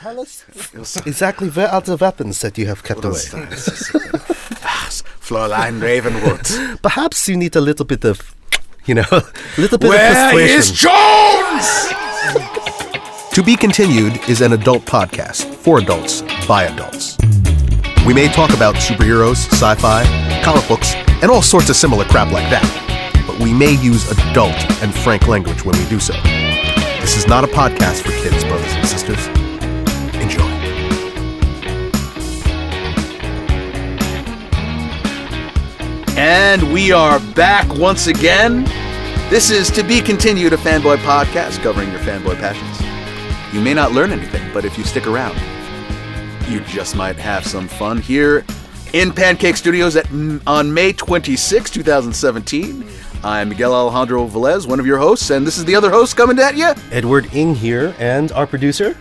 Tell us exactly where are the weapons that you have kept away. Ah, Fräulein Ravenwood. Perhaps you need a little bit of, you know, a little bit of Where persuasion. is Jones? To Be Continued is an adult podcast for adults by adults. We may talk about superheroes, sci fi, comic books, and all sorts of similar crap like that, but we may use adult and frank language when we do so. This is not a podcast for kids, brothers and sisters. Enjoy. And we are back once again. This is To Be Continued, a fanboy podcast covering your fanboy passions. You may not learn anything, but if you stick around, you just might have some fun here in Pancake Studios at, on May 26, 2017. I'm Miguel Alejandro Velez, one of your hosts, and this is the other host coming at you. Edward Ing here, and our producer.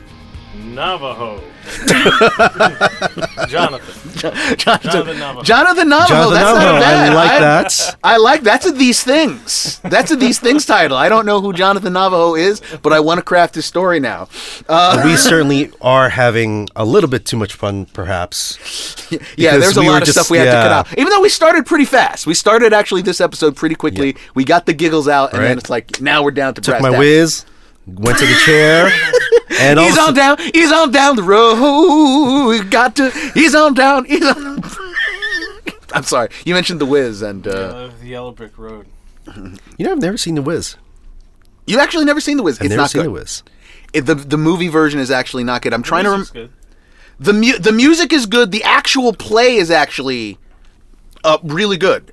Navajo. Jonathan. Jonathan, Jonathan Navajo. Jonathan Navajo. Jonathan that's Navajo, not bad. I like that. I like that's a these things. That's a these things title. I don't know who Jonathan Navajo is, but I want to craft his story now. Uh, we certainly are having a little bit too much fun, perhaps. yeah, there's a we lot of just- stuff we had to cut out. Even though we started pretty fast, we started actually this episode pretty quickly. We got the giggles out, and then it's like now we're down to Took brass my tacks. whiz, went to the chair, and all He's on down. He's on down the road. We got to. He's on down. He's on. I'm sorry. You mentioned the Wiz, and uh, Uh, the Yellow Brick Road. You know, I've never seen the whiz. you actually never seen the Wiz. I've it's never not seen good. the whiz. It, the the movie version is actually not good. I'm trying to. Rem- Music's good. the mu- the music is good. The actual play is actually uh, really good.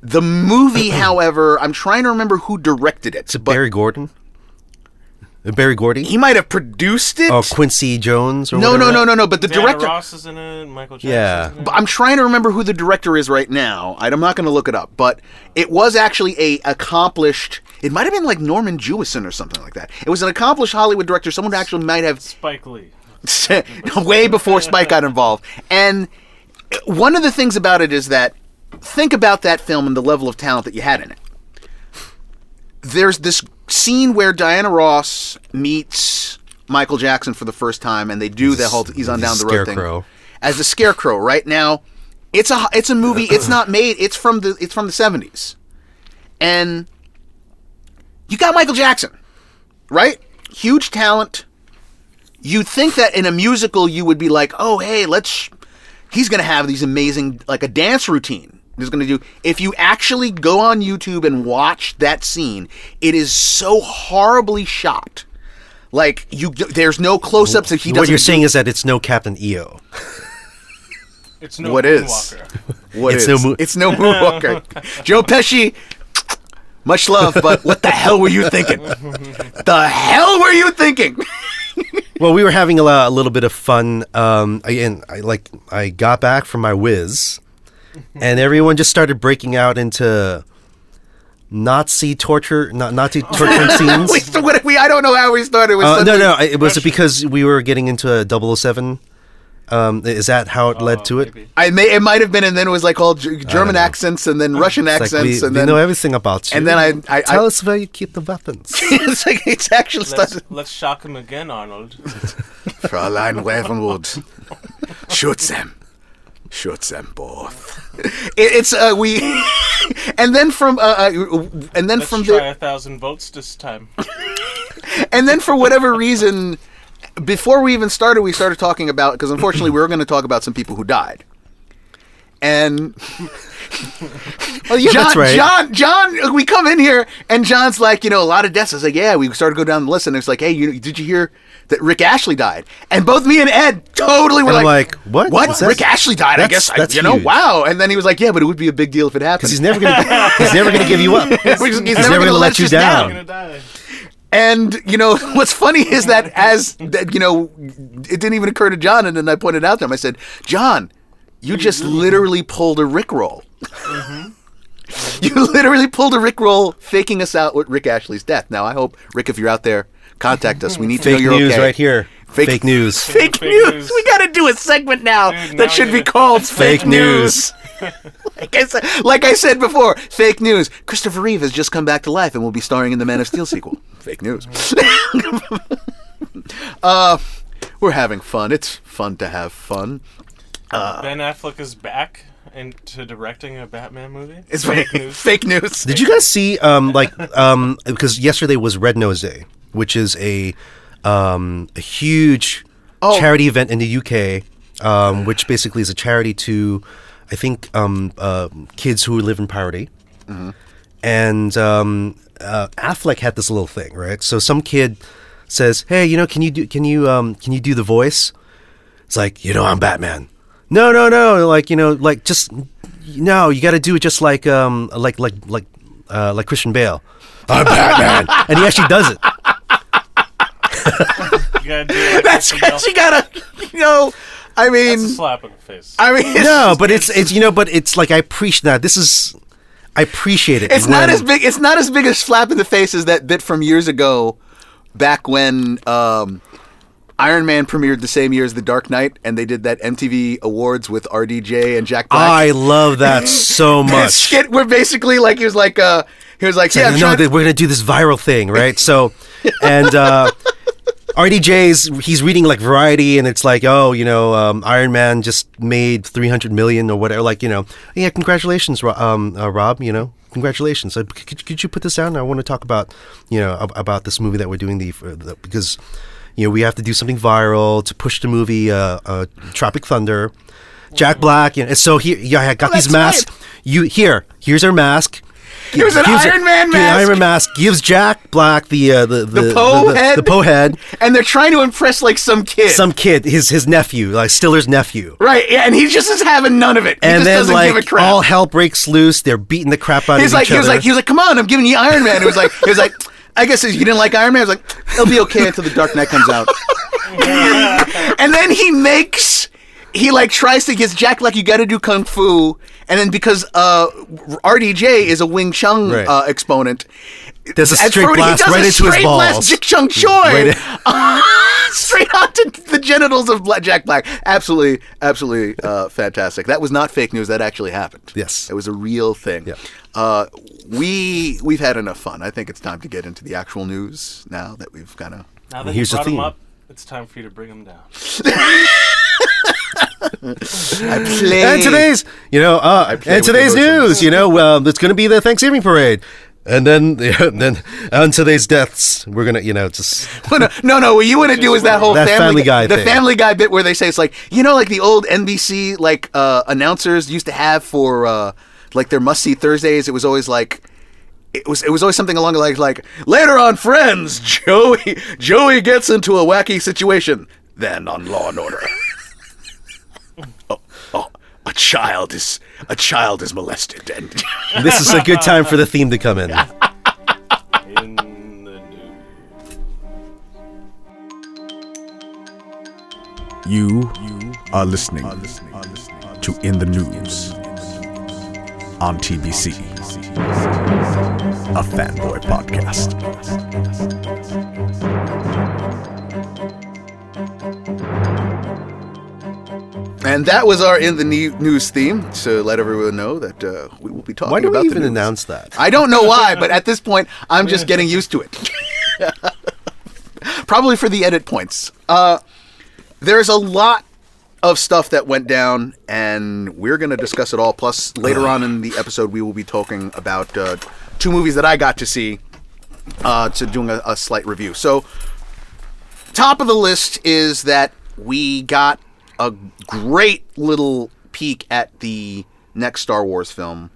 The movie, however, I'm trying to remember who directed it. Is it but Barry Gordon? Uh, Berry Gordy? He might have produced it. Oh, Quincy Jones? Or no, no, whatever? no, no, no. But the Diana director. Ross is in it. Michael Jackson. Yeah. Is in But it. I'm trying to remember who the director is right now. I- I'm not going to look it up, but it was actually a accomplished. It might have been like Norman Jewison or something like that. It was an accomplished Hollywood director. Someone who actually might have Spike Lee. way before Spike got involved. And one of the things about it is that think about that film and the level of talent that you had in it. There's this scene where Diana Ross meets Michael Jackson for the first time, and they do the whole "He's on down the road" Scarecrow. thing as the Scarecrow. Right now, it's a it's a movie. It's not made. It's from the it's from the seventies, and you got Michael Jackson, right? Huge talent you'd think that in a musical you would be like, oh hey, let's. He's gonna have these amazing like a dance routine. He's gonna do. If you actually go on YouTube and watch that scene, it is so horribly shot. Like you, there's no close-ups. He doesn't. What you're do- saying is that it's no Captain EO. It's no What is? Moonwalker. What It's is? no Moon- it's no Moonwalker. Joe Pesci. Much love, but what the hell were you thinking? the hell were you thinking? Well, we were having a, a little bit of fun. Um, again, I like I got back from my whiz, and everyone just started breaking out into Nazi torture, not Nazi torture scenes. we, so what, we, I don't know how we started. With Uh, no, no, I- it was because we were getting into a 007. Um, is that how it led to it? Maybe. I may it might have been, and then it was like all G- German accents, and then Russian It's like accents, we, and we then know everything about you. and then I- I- tell I- us where you keep the weapons. it's like it's actually Let's, started. let's shock him again, Arnold. Fräulein Ravenwood, shoot them, shoot them both. It, it's uh, we, and then from uh, uh and then Let's from try there, a thousand votes this time. and then for whatever reason, before we even started, we started talking about because unfortunately we were going to talk about some people who died, and oh, yeah, John, that's right. John, John, we come in here and John's like, you know, a lot of deaths. I was like, yeah, we started to go down the list and it's like, hey, you, did you hear that Rick Astley died? And both me and Ed totally were like, like, what? What? What's that? Rick Astley died? I That's- guess, I, that's you know, huge. wow. And then he was like, yeah, but it would be a big deal if it happened. Because he's never gonna he's never gonna give you up. He's, He's never gonna let you down. Gonna die. And you know what's funny is that as that you know, it didn't even occur to John, and then I pointed out to him. I said, "John, you just literally pulled a Rick roll. Mm-hmm. you literally pulled a Rick roll, faking us out with Rick Astley's death. Now I hope Rick, if you're out there, contact us. We need to know Fake you're news okay. right here. Fake- Fake, news. Fake, Fake news. news. We got to do a segment now Dude, that now should be you're- called fake, Fake news. like I said, like I said before, fake news. Christopher Reeve has just come back to life and will be starring in the Man of Steel sequel. Fake news. uh, we're having fun. It's fun to have fun. ben Affleck is back into directing a Batman movie. It's fake fake news. Fake news. Did you guys see um like um because yesterday was Red Nose Day, which is a um a huge Oh. charity event in the UK, um, which basically is a charity to I think um uh, kids who live in poverty. And um, uh, Affleck had this little thing, right? So some kid says, "Hey, you know, can you do can you um can you do the voice?" It's like, you know, I'm Batman. No, no, no. Like, you know, like just no. You got to do it just like um like like like uh, like Christian Bale. I'm Batman, and he actually does it. You gotta like That's something you gotta. You know, I mean, That's a slap in the face. I mean, No, but it's it's you know, but it's like I appreciate that. This is I appreciate it. it's not as big. It's not as big a slap in the face as that bit from years ago, back when um, Iron Man premiered the same year as The Dark Knight, and they did that MTV Awards with RDJ and Jack Black. I love that so That much. skit where basically like he was like uh he was like yeah yeah, I'm no, trying- that we're gonna do this viral thing, right? So, and uh, RDJ's he's reading like Variety, and it's like, oh, you know, um, Iron Man just made three hundred million or whatever. Like, you know, yeah, congratulations, um, uh, Rob. You know, congratulations. Uh, could, could you put this down? I want to talk about, you know, ab- about this movie that we're doing the, uh, the because. You know, we have to do something viral to push the movie uh, uh, Tropic Thunder. Jack Black, you know, so here, yeah, I got these masks. You here, here's our mask. Here's an Gives- Iron Man the mask. Iron Man mask gives Jack Black the uh, the the, Po the, head? the Po head. and they're trying to impress like some kid Some kid, his his nephew, like Stiller's nephew. right yeah, and he just is having none of it he And just then doesn't like give a crap all hell breaks loose. They're beating the crap out he's of like each he was other. like he was like come on I'm giving you Iron Man it was like he was like I guess you didn't like Iron Man I was like it'll be okay until the Dark Knight comes out and then he makes he like tries to get Jack like you got to do kung fu and then because uh RDJ is a Wing Chun Right. uh, exponent There's a straight for- he blast does right a into his straight balls. blast Jik Chung Choi Right straight onto the genitals of Bla- Jack Black. Absolutely, absolutely uh, fantastic. That was not fake news. That actually happened. Yes. it was a real thing. Yeah. Uh, we we've had enough fun. I think it's time to get into the actual news now that we've kind of. Now that Here's you the brought him theme. up, it's time for you to bring him down. I played. and today's, you know, uh, and today's news, you know, um, it's going to be the Thanksgiving parade. And then, then on today's deaths, we're gonna, you know, just no, no, no. What you want to do is that whole That family, Family Guy the thing. Family Guy bit where they say it's like you know, like the old NBC like uh, announcers used to have for uh, like their must see Thursdays. It was always like. It was it was always something along the lines like later on Friends Joey Joey gets into a wacky situation then on Law and Order a child is a child is molested and this is a good time for the theme to come in. In the news. You are listening to In the News on TBC, a fanboy podcast. And that was our in the news theme to let everyone know that uh, we will be talking Why do about we even news. announce that? I don't know why, but at this point, I'm just getting used to it. Probably for the edit points. Uh, there's a lot of stuff that went down, and we're going to discuss it all. Plus, later on in the episode, we will be talking about uh, two movies that I got to see, uh, to doing a, a slight review. So, top of the list is that we got a great little peek at the next Star Wars film,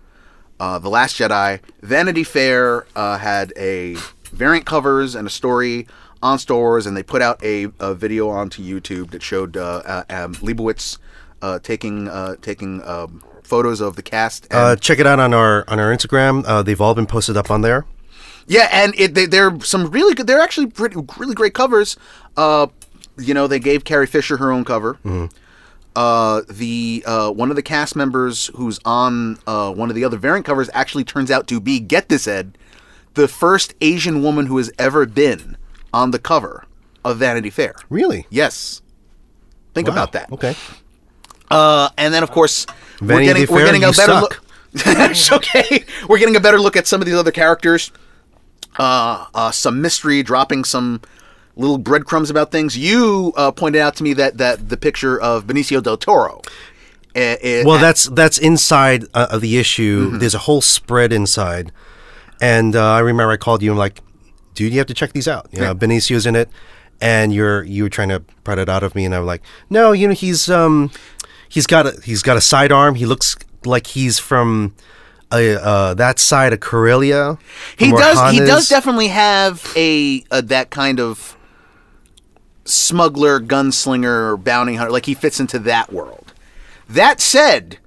uh, The Last Jedi. Vanity Fair uh, had a variant covers and a story on Star Wars, and they put out a, a video onto YouTube that showed uh, uh, um, Leibovitz uh, taking uh, taking um, photos of the cast. And, Uh, check it out on our on our Instagram. Uh, they've all been posted up on there. Yeah, and it, they, they're some really good. They're actually pretty, really great covers. Uh, you know, they gave Carrie Fisher her own cover. Uh, the uh, one of the cast members who's on uh, one of the other variant covers actually turns out to be get this Ed, the first Asian woman who has ever been on the cover of Vanity Fair. Really? Yes, think Wow. about that. Okay. Uh, and then of course we're Vanity getting we're getting a better look. okay. We're getting a better look at some of these other characters. Uh, uh, some mystery, dropping some little breadcrumbs about things. You uh, pointed out to me that that the picture of Benicio del Toro. uh, uh, Well, that's that's inside uh, of the issue. There's a whole spread inside, and uh, I remember I called you and I'm like, dude, you have to check these out. You know, Benicio's in it, and you're you were trying to pry it out of me, and I'm like, no, you know, he's um, he's got a he's got a sidearm. He looks like he's from. Uh, uh, that side of Corellia. he does. He does definitely have a, a that kind of smuggler, gunslinger, bounty hunter. Like he fits into that world. That said,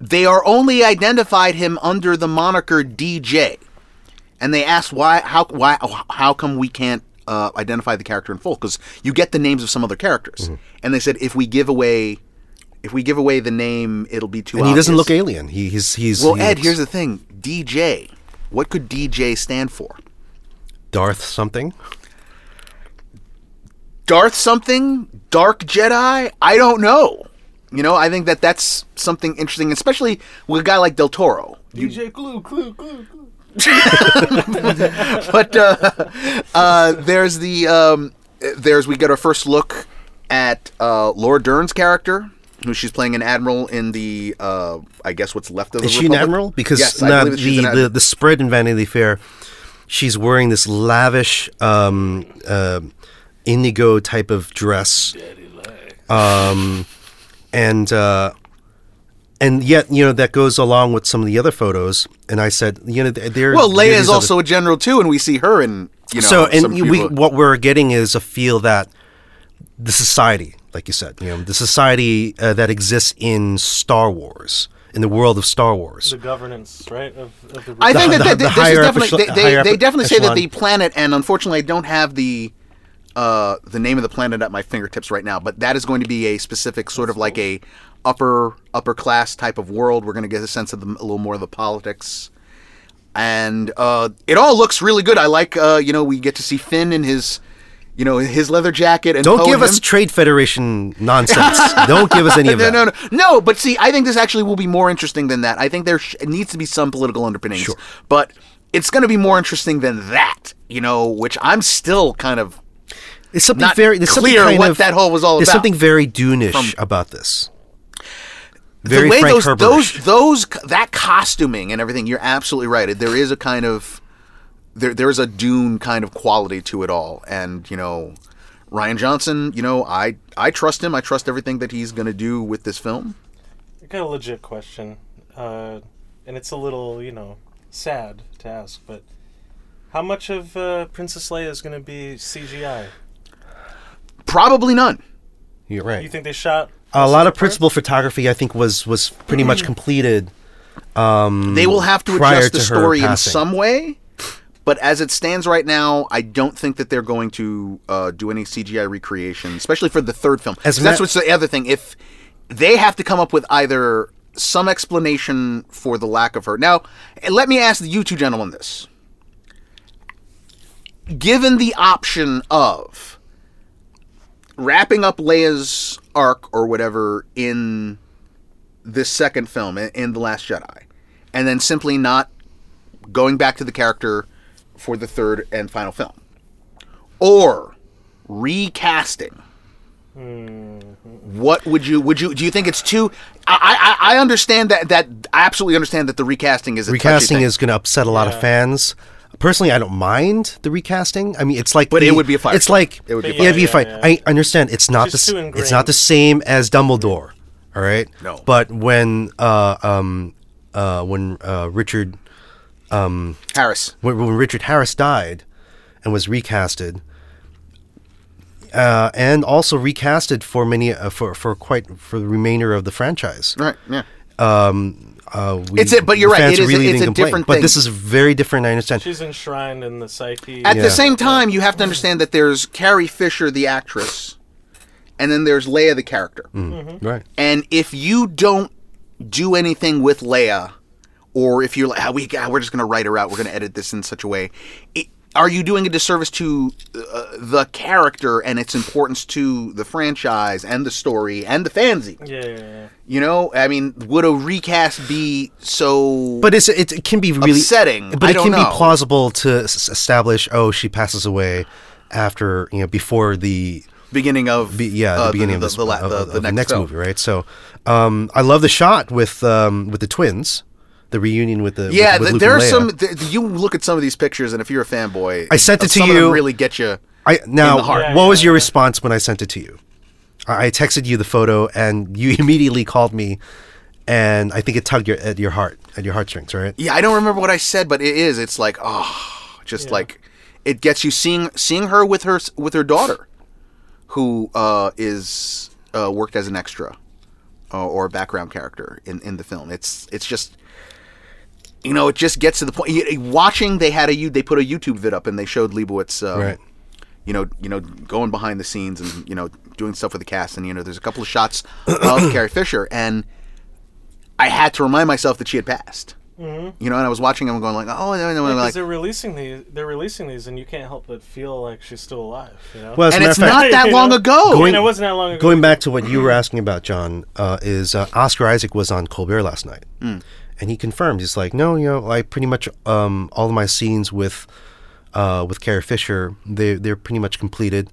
they are only identified him under the moniker DJ, and they asked why, how, why, how come we can't uh, identify the character in full? Because you get the names of some other characters, Mm-hmm. and they said if we give away, if we give away the name, it'll be too. and he doesn't look alien. He, he's he's Well, he Ed, looks here's the thing: DJ. What could DJ stand for? Darth something. Darth something? Dark Jedi? I don't know. You know, I think that that's something interesting, especially with a guy like Del Toro. DJ Glue, Glue, Glue, Glue. But uh, uh, there's the um, there's we get our first look at uh, Laura Dern's character, who she's playing an admiral in the uh, I guess what's left of the Is she an admiral? Because yes, I now believe that she's the, an the the spread in Vanity Fair, she's wearing this lavish um, uh, indigo type of dress, um, and uh, and yet you know that goes along with some of the other photos. And I said, you know, there. well, Leia these is other- also a general too, and we see her in you know. so and some we people- what we're getting is a feel that the society, like you said, you know, the society uh, that exists in Star Wars, in the world of Star Wars. The governance, right? Of, of the. I think that they, the this is definitely echelon- they, they, they definitely say that the planet, and unfortunately, I don't have the uh, the name of the planet at my fingertips right now, but that is going to be a specific sort of like a upper upper class type of world. We're going to get a sense of the, a little more of the politics, and uh, it all looks really good. I like uh, you know we get to see Finn in his you know his leather jacket and Don't Poe give and us him. Trade Federation nonsense. Don't give us any of no, that. no, no, no. No, but see, I think this actually will be more interesting than that. I think there sh- needs to be some political underpinnings, Sure. but it's going to be more interesting than that. You know, which I'm still kind of It's something not very there's something clear kind what of- that whole was all There's about. something very Dune-ish From- about this. Very the way Frank those Herbert-ish. those those that costuming and everything. You're absolutely right. There is a kind of there there's a Dune kind of quality to it all, and you know. Rian Johnson, you know, I I trust him. I trust everything that he's going to do with this film. I got a legit question, uh, and it's a little, you know, sad to ask, but how much of uh, Princess Leia is going to be CGI? Probably none. You're right. You think they shot a lot of the principal photography, I think, was was pretty much completed. Um, They will have to prior adjust the to her story in passing. some way, but as it stands right now, I don't think that they're going to uh, do any CGI recreation, especially for the third film. As 'Cause that's ma- what's the other thing. If they have to come up with either some explanation for the lack of her. Now, let me ask you two gentlemen this. Given the option of wrapping up Leia's arc or whatever in this second film in, in the Last Jedi, and then simply not going back to the character for the third and final film, or recasting. Hmm. What would you would you do? You think it's too? I I, I understand that that I absolutely understand that the recasting is a recasting thing. is going to upset a lot of fans. Personally, I don't mind the recasting. I mean, it's like, But the- it would be a fight. It's like It would be a yeah, it'd be a fight. fight. Yeah, yeah, I understand. It's not the Just s- it's not the same as Dumbledore. All right. No. But when uh um uh when uh Richard um Harris. when, when Richard Harris died and was recasted, uh, and also recasted for many uh, for for quite for the remainder of the franchise. Right. Yeah. Um, uh, we, It's it, but you're right, it is a- really it's a complain. different But thing. this is very different. I understand. She's enshrined in the psyche. At Yeah. the same time, you have to understand that there's Carrie Fisher, the actress, and then there's Leia, the character. Right. And if you don't do anything with Leia, or if you're like, ah, we, ah, we're just going to write her out, we're going to edit this in such a way, it, are you doing a disservice to uh, the character and its importance to the franchise and the story and the fanzine? Yeah, yeah, yeah. You know, I mean, would a recast be so? But it's, it, it can be really Upsetting. But I it don't can know. be plausible to s- establish. Oh, she passes away, after you know before the beginning of be, yeah the uh, beginning of the, this the, la- of- the, of the the next, next movie, right? So um, I love the shot with um, with the twins, the reunion with the Yeah, with, with Luke there are and Leia. some. Th- you look at some of these pictures, and if you're a fanboy, I sent it to you. them really get you. I now the heart. Yeah, what yeah, was your yeah. response when I sent it to you? I I texted you the photo, and you immediately called me, and I think it tugged your, at your heart, at your heartstrings, right? Yeah, I don't remember what I said, but it is. It's like oh, just Yeah. like it gets you seeing seeing her with her with her daughter, who uh, is uh, worked as an extra uh, or a background character in, in the film. It's it's just you know it just gets to the point. Watching they had a they put a YouTube vid up and they showed Leibovitz. Um, Right. You know, you know, going behind the scenes and you know doing stuff with the cast, and you know, there's a couple of shots of Carrie Fisher, and I had to remind myself that she had passed. You know, and I was watching them going like, oh, no, no, no, Because like, they're releasing these, they're releasing these, and you can't help but feel like she's still alive. You know. Well, and it's fact, not that long know? ago. I Going- it wasn't that long ago. Going back to what you were asking about, John, uh, is uh, Oscar Isaac was on Colbert last night, Hmm. And he confirmed he's like, no, you know, I pretty much um, all of my scenes with uh, with Carrie Fisher, they they're pretty much completed,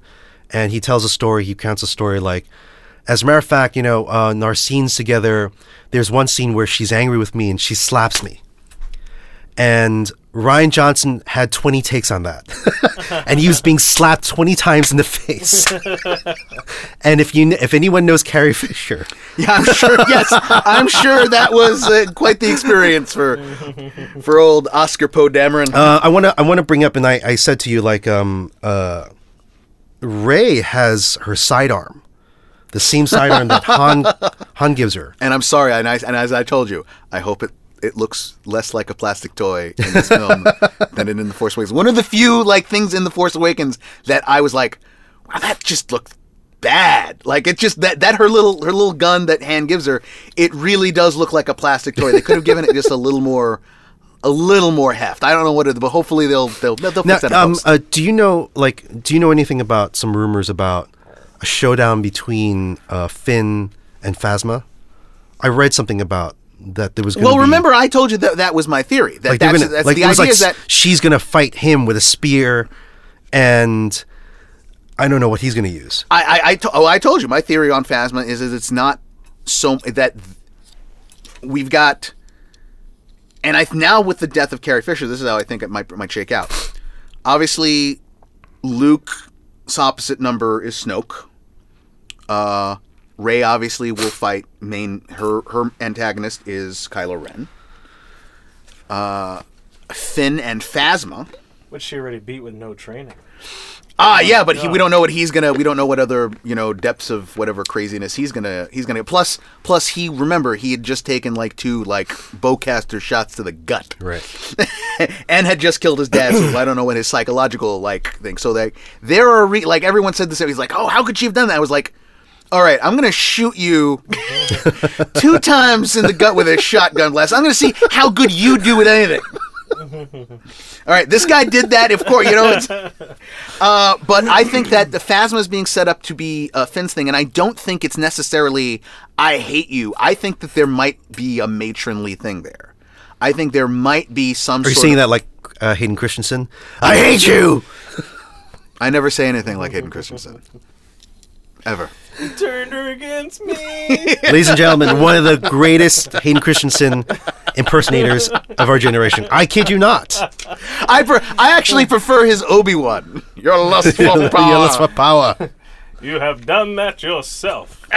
and he tells a story. He counts a story like, as a matter of fact, you know, uh, in our scenes together, there's one scene where she's angry with me and she slaps me, and Rian Johnson had 20 takes on that, and he was being slapped 20 times in the face. and if you if anyone knows Carrie Fisher, Yeah, I'm sure. yes, I'm sure that was uh, quite the experience for for old Oscar Poe Dameron. uh, I want to I want to bring up, and I, I said to you like um uh, Rey has her sidearm, the same sidearm that Han Han gives her. and I'm sorry, and, I, and as I told you, I hope it it looks less like a plastic toy in this film than it in the Force Awakens. One of the few like things in the Force Awakens that I was like, wow, that just looked bad. Like it just that that her little her little gun that Han gives her, it really does look like a plastic toy. They could have given it just a little more. A little more heft. I don't know what it, but hopefully they'll they'll they'll fix Now, that. um, uh, do you know like do you know anything about some rumors about a showdown between uh, Finn and Phasma? I read something about that there was. Well, be, remember, I told you that that was my theory. That like that's, gonna that's like the idea like is that she's gonna fight him with a spear, and I don't know what he's gonna use. I I, I to, oh I told you my theory on Phasma is that it's not so that we've got, and I now with the death of Carrie Fisher, this is how I think it might might shake out. Obviously, Luke's opposite number is Snoke. Uh, Rey obviously will fight main her her antagonist is Kylo Ren. Uh, Finn and Phasma. which she already beat with no training. Ah, yeah, but he, we don't know what he's gonna. We don't know what other you know depths of whatever craziness he's gonna. He's gonna. Plus, plus he remember he had just taken like two like bowcaster shots to the gut, Right. and had just killed his dad. So I don't know what his psychological like thing. So they there are re- like everyone said this. He's like, oh, how could she have done that? I was like. All right, I'm gonna shoot you two times in the gut with a shotgun blast. I'm gonna see how good you do with anything. All right, this guy did that. Of course, you know. Uh, but I think that the Phasma is being set up to be a Finn's thing, and I don't think it's necessarily "I hate you." I think that there might be a matronly thing there. I think there might be some. Are you saying of, that like uh, Hayden Christensen? I hate you. I never say anything like Hayden Christensen, ever. Turned her against me. Ladies and gentlemen, one of the greatest Hayden Christensen impersonators of our generation. I kid you not. I pre- I actually prefer his Obi Wan. Your lust for power. let's for power. you have done that yourself.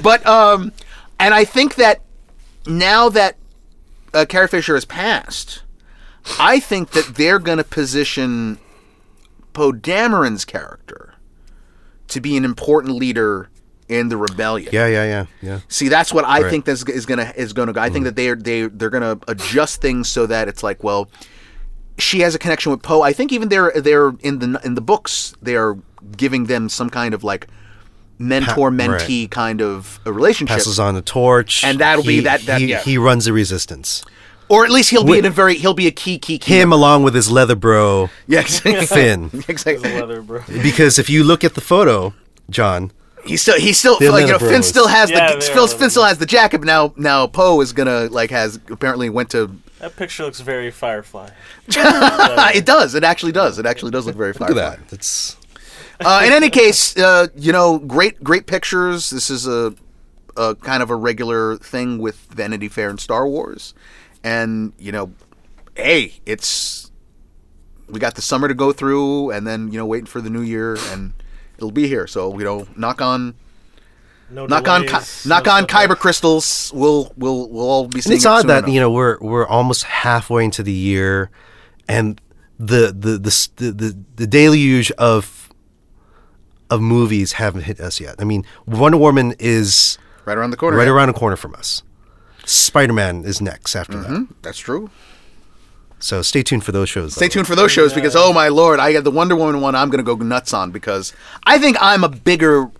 But um, and I think that now that uh, Carrie Fisher has passed, I think that they're going to position Poe Dameron's character to be an important leader in the rebellion. Yeah, yeah, yeah, yeah. See, that's what I Right. Mm. think this is gonna is gonna go. I think that they're they they're gonna adjust things so that it's like, well, she has a connection with Poe. I think even they're they're in the in the books they are giving them some kind of like mentor mentee kind of a relationship, Passes on the torch, And that'll be that- that- he, yeah. he runs the resistance. Or at least he'll be Wait. in a very he'll be a key key key. Him along with his leather bro yeah. Finn. exactly. Leather, bro. Because if you look at the photo, John, He's still he's still They're like, you know leather Finn bros. still has Yeah, the they Phil, are Finn still has the jacket. But now now Poe is gonna like has apparently went to That picture looks very Firefly. it does. It actually does. It actually does look very Look at Firefly. that. It's uh, in any case, uh, you know, great, great pictures. This is a, a kind of a regular thing with Vanity Fair and Star Wars, and you know, hey, it's we got the summer to go through, and then you know, waiting for the new year, and it'll be here. So you know, knock on, No knock on, Ki- knock no on stuff. kyber crystals. We'll, we'll, we'll all be and seeing. it's it odd that enough. you know we're we're almost halfway into the year, and the the the the, the, the deluge of of movies haven't hit us yet. I mean, Wonder Woman is right around the corner. right yeah. around the corner from us. Spider Man is next after that. Mm-hmm. That's true. So stay tuned for those shows. Stay tuned for those shows because oh my lord, I got the Wonder Woman one. I'm gonna go nuts on because I think I'm a bigger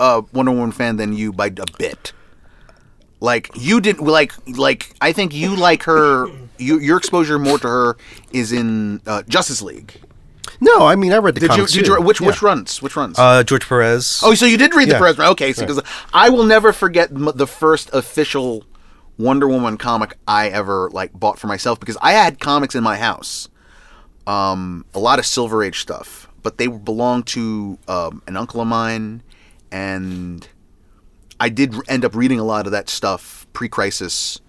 uh, Wonder Woman fan than you by a bit. Like you didn't like like I think you like her. You, your exposure more to her is in uh, Justice League. No, I mean I read the Did you? comics Did too. you? Which which runs? Which runs? Uh, George Perez. Oh, so you did read the Perez press? Okay, so because I will never forget m- the first official Wonder Woman comic I ever like bought for myself because I had comics in my house, um, a lot of Silver Age stuff, but they belonged to um, an uncle of mine, and I did end up reading a lot of that stuff pre-crisis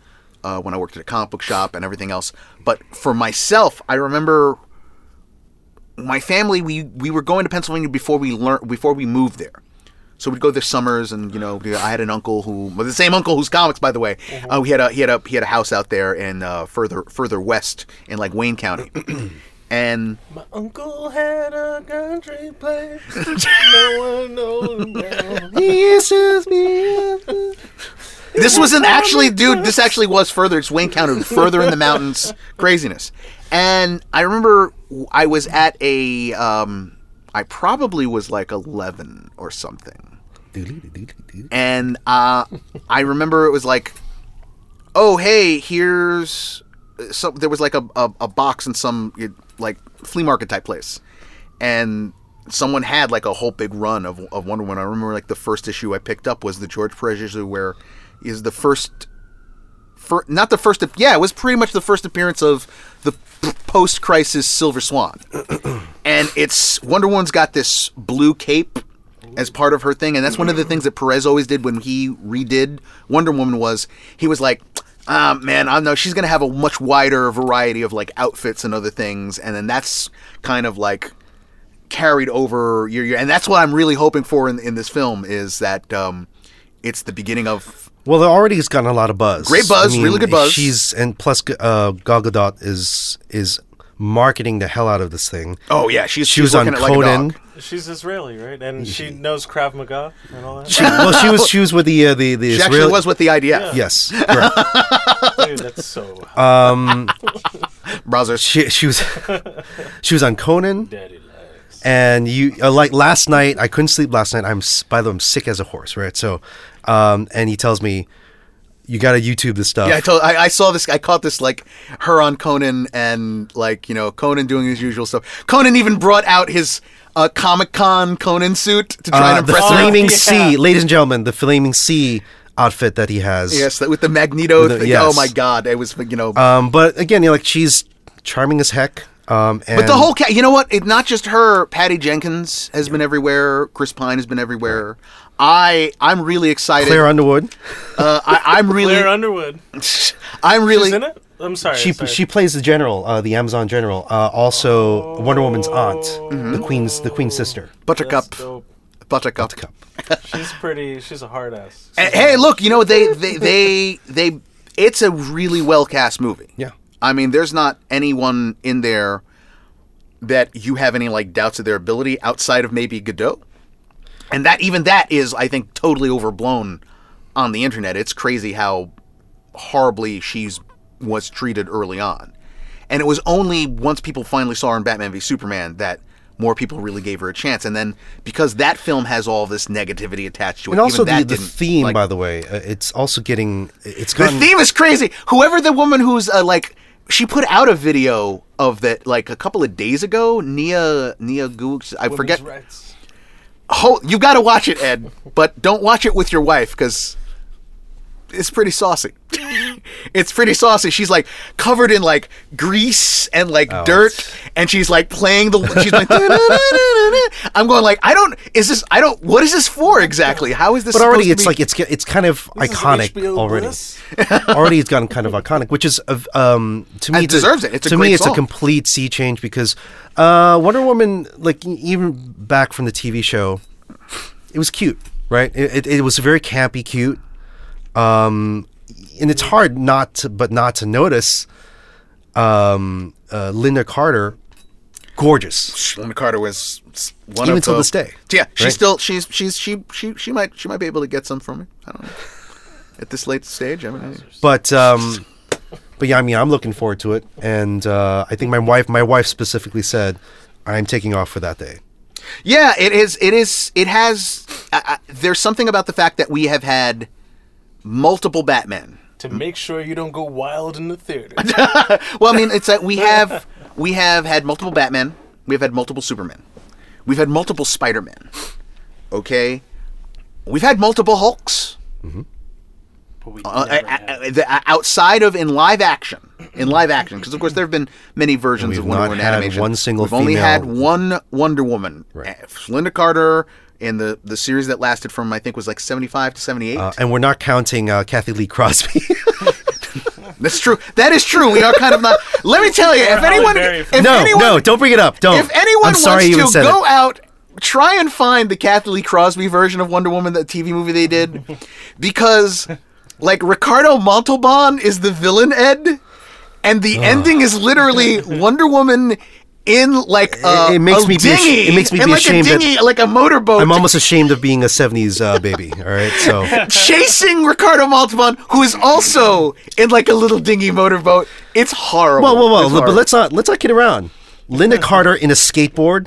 uh, when I worked at a comic book shop and everything else. But for myself, I remember my family we we were going to Pennsylvania before we learned before we moved there. So we'd go there summers, and you know, I had an uncle who, well, the same uncle whose comics, by the way, uh, he had a he had a he had a house out there in uh, further further west in like Wayne County, and My uncle had a country place. no one knows about. this was an actually, dude, this actually was further. It's Wayne County, further in the mountains, craziness. And I remember I was at a, um, I probably was like eleven or something. And uh, I remember it was like, oh hey, here's so there was like a, a, a box in some like flea market type place, and someone had like a whole big run of, of Wonder Woman. I remember like the first issue I picked up was the George Perez issue where is the first. For, not the first, yeah, it was pretty much the first appearance of the post-crisis Silver Swan, and it's Wonder Woman's got this blue cape as part of her thing, and that's one of the things that Perez always did when he redid Wonder Woman was he was like, ah, man, I know she's gonna have a much wider variety of like outfits and other things, and then that's kind of like carried over your, your and that's what I'm really hoping for in, in this film is that um, it's the beginning of Well, it already has gotten a lot of buzz. Great buzz, really good buzz. She's and plus uh, Gal Gadot is is marketing the hell out of this thing. oh yeah she's She she's was on working it like a Conan. dog. She's Israeli, right? And she knows Krav Maga and all that. She, well, she was she was with the uh, the the She Israeli. actually was with the IDF. Yes, correct. Dude, that's so Brothers. she she was she was on Conan, daddy legs. and you uh, like last night. I couldn't sleep last night. I'm s- by the way, I'm sick as a horse, right? So, um, and he tells me you got to YouTube this stuff. Yeah, I told I, I saw this. I caught this like her on Conan and like you know Conan doing his usual stuff. Conan even brought out his uh, Comic Con Conan suit to try Uh, and the impress her. flaming yeah. sea, ladies and gentlemen, the Flaming C outfit that he has. Yes, that with the Magneto. With the- thing. yes. Oh my God, it was you know. Um, but again, you know, like she's charming as heck. Um, and but the whole cat, you know what? It not just her. Patty Jenkins has been everywhere. Chris Pine has been everywhere. I I'm really excited. Claire Underwood, uh, I, I'm really Claire Underwood. I'm really She's in it? I'm sorry. she sorry. she plays the general, uh, the Amazon general. Uh, also, Wonder Woman's aunt, the queen's the queen's sister. Buttercup. That's dope. Buttercup. She's pretty. She's a hard ass. Eh, Hey, look, you know they they they they. It's a really well cast movie. Yeah. I mean, there's not anyone in there that you have any like doubts of their ability outside of maybe Gadot, and that even that is, I think, totally overblown on the internet. It's crazy how horribly she's was treated early on, and it was only once people finally saw her in Batman v Superman that. More people really gave her a chance, and then because that film has all this negativity attached to it, And also even that the, the theme, like- by the way, uh, it's also getting it's the theme is crazy. Whoever the woman who's uh, like, she put out a video of that like a couple of days ago. Nia Nia Gooks, I Women's forget. rights. Oh, you got to watch it, Ed, but don't watch it with your wife because it's pretty saucy. It's pretty saucy. She's like covered in like grease and like Oh, dirt, and she's like playing the. She's like. I'm going like I don't. Is this? I don't. What is this for exactly? How is this? But already, supposed to it's be- like it's it's kind of This iconic already. Already, it's gotten kind of iconic, which is um to me it deserves it. It's a to great me, it's song. a complete sea change because uh, Wonder Woman, like even back from the TV show, it was cute, right? It, it, it was very campy, cute, um, and it's hard not to, but not to notice. Um, uh, Lynda Carter, gorgeous. Lynda Carter was s- one Even of till this day, Yeah, she's right? still she's she's she she she might she might be able to get some from me. I don't know. At this late stage, I mean, But um, but yeah, I mean, I'm looking forward to it, and uh, I think my wife, my wife specifically said, I'm taking off for that day. yeah, it is. It is. It has. Uh, uh, there's something about the fact that we have had multiple Batmen. To make sure you don't go wild in the theater. Well, I mean, it's that we have we have had multiple Batmen. We've had multiple Supermen. We've had multiple Spider-Men. Okay, we've had multiple Hulks. But we uh, never uh, uh, the- uh, outside of in live action, in live action, because of course there have been many versions We've of Wonder not Woman had animation. one single We've only had one Wonder Woman, Right. Lynda Carter, in the the series that lasted from I think was like seventy five to seventy eight. Uh, and we're not counting uh, Cathy Lee Crosby. That's true. That is true. We are kind of not. Let me tell you, if anyone, if no, anyone, no, don't bring it up. Don't. if anyone I'm sorry you wants to said go it. out, try and find the Cathy Lee Crosby version of Wonder Woman, that TV movie they did, because like Ricardo Montalban is the villain, Ed, and the ending is literally Wonder Woman in like a, it makes a me be ash- dinghy, it makes me be like ashamed a that- dinghy, like a motorboat. I'm almost ashamed of being a '70s uh, baby. All right, so chasing Ricardo Montalban, who is also in like a little dinghy motorboat. It's horrible. well, well, well. It's But horrible. let's not let's not kid around. Lynda Carter in a skateboard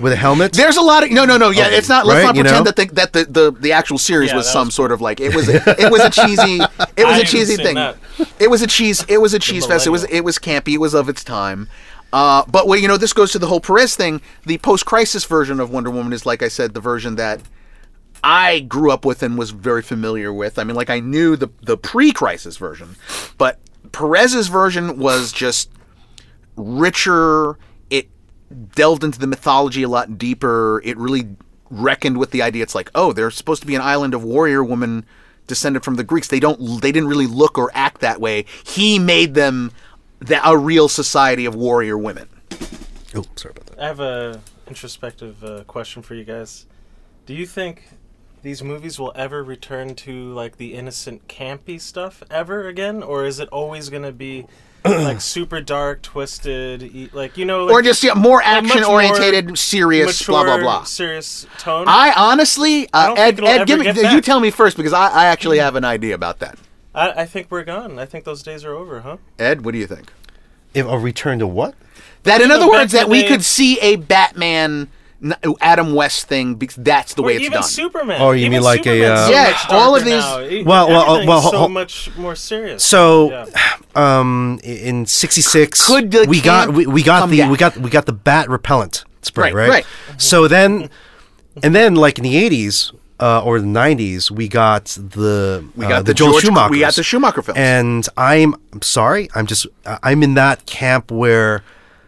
with a helmet. There's a lot of no, no, no. Yeah, it's not. Let's Right, not you pretend know? that the, that the, the, the actual series Yeah, was some was- sort of like it was. It was a cheesy. It was I a cheesy thing. that. It was a cheese. It was a cheese fest. It was it was campy. It was of its time. Uh, but well, you know, this goes to the whole Perez thing. The post-crisis version of Wonder Woman is, like I said, the version that I grew up with and was very familiar with. I mean, like I knew the the pre-crisis version, but Perez's version was just richer. It delved into the mythology a lot deeper. It really reckoned with the idea. It's like, oh, there's supposed to be an island of warrior women descended from the Greeks. They don't. They didn't really look or act that way. He made them the, a real society of warrior women. oh, sorry about that. I have a introspective uh, question for you guys. Do you think these movies will ever return to like the innocent, campy stuff ever again, or is it always going to be like super dark, twisted, e- like you know, like or just yeah, more action orientated, serious, blah blah blah. serious tone? I honestly, uh, don't Ed, Ed, give me, you tell me first because I, I actually have an idea about that. I, I think we're gone. I think those days are over, huh? Ed, what do you think? If a return to what? That, in other words, that we could see a Batman, Adam West thing because that's the Or way it's even done. Superman. Oh, you Even mean like a, uh, so Yeah, much all of these- now. It- Well, well, everything's well, so much more serious. So, Yeah. um, in '66, Could the we got we, we got the back? we got we got the bat repellent spray, Right, right? right. So then, and then like in the '80s uh, or the '90s, we got the We uh, got the, the Joel George- Schumacher. we got the Schumacher films. and I'm I'm sorry, I'm just I'm in that camp where.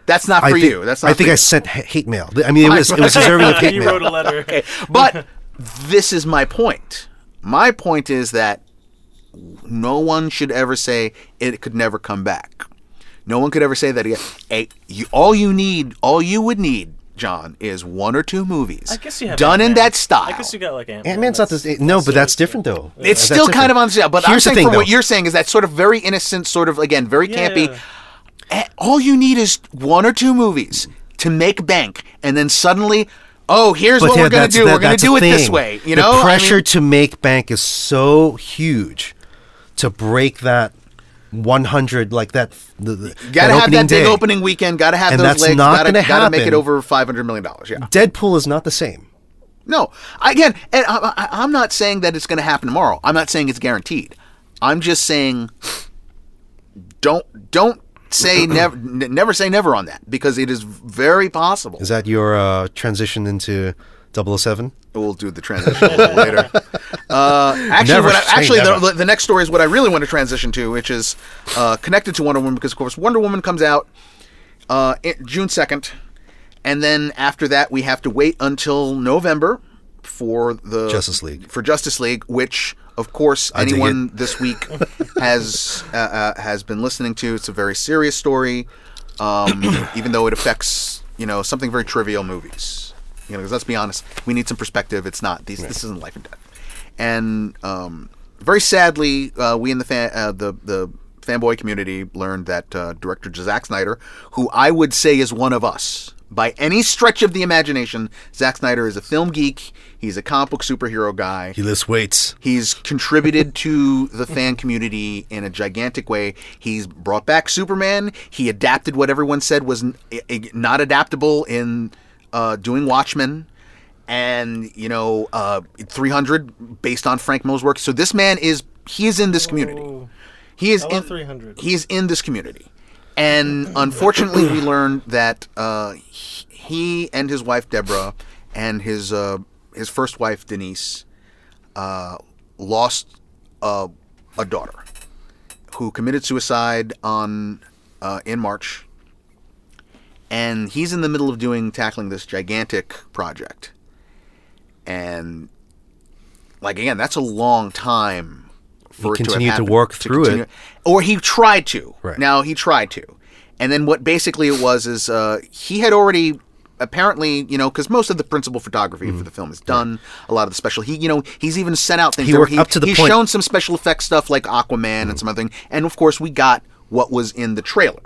That's not I for think, you. That's not I for think you. I sent ha- hate mail. I mean, it was it was deserving of hate you mail. wrote a letter. Okay, but this is my point. My point is that no one should ever say it could never come back. No one could ever say that again. A, you, all you need, all you would need, John, is one or two movies I guess you have done in Ant-Man. that style. I guess you got like Ant Ant Man's not the same. No, but that's different though. it's That's still kind different. of on the sale, but Here's I'm saying the thing, for what though. you're saying is that sort of very innocent, sort of again very campy. Yeah. Eh, All you need is one or two movies to make bank, and then suddenly, oh, here's But what yeah, we're gonna that's- do. that- we're gonna that's do the it this thing. way. You the know, I pressure mean- to make bank is so huge to break that 100 like that. The, the, Got to that have that big opening weekend. Got to have And those that's legs. not gotta, gonna gotta make it over five hundred million dollars. Yeah. Deadpool is not the same. No. Again, and I, I, I'm not saying that it's going to happen tomorrow. I'm not saying it's guaranteed. I'm just saying don't don't say never n- never say never on that because it is very possible. Is that your uh, transition into 007? We'll do the transition a little later. Uh, actually, I, actually the, the next story is what I really want to transition to, which is uh, connected to Wonder Woman because, of course, Wonder Woman comes out uh, June second, and then after that we have to wait until November for the Justice League. for Justice League, which of course I anyone this week has uh, uh, has been listening to. It's a very serious story, um, even though it affects you know something very trivial movies. You know, because let's be honest, we need some perspective. It's not these. This isn't life and death. And um, very sadly, uh, we in the fan, uh, the the fanboy community learned that uh, director Zack Snyder, who I would say is one of us by any stretch of the imagination, Zack Snyder is a film geek. He's a comic book superhero guy. He lifts weights. He's contributed to the fan community in a gigantic way. He's brought back Superman. He adapted what everyone said was n- i- i- not adaptable in uh, doing Watchmen. And, you know, uh, 300 based on Frank Miller's work. So this man is, he is in this community. Ooh. He is in 300. He is in this community, and unfortunately, we learned that uh, he- he and his wife Deborah and his uh, his first wife Denise uh, lost uh, a daughter who committed suicide on uh, in March, and he's in the middle of doing tackling this gigantic project, and like again, that's a long time for it to have continued to happened, work through it. or he tried to. Right. Now he tried to, and then what basically it was is uh, he had already apparently you know because most of the principal photography for the film is done. A lot of the special he you know he's even sent out things He worked up to the he's point- shown some special effects stuff like aquaman and some other thing. And of course we got what was in the trailer.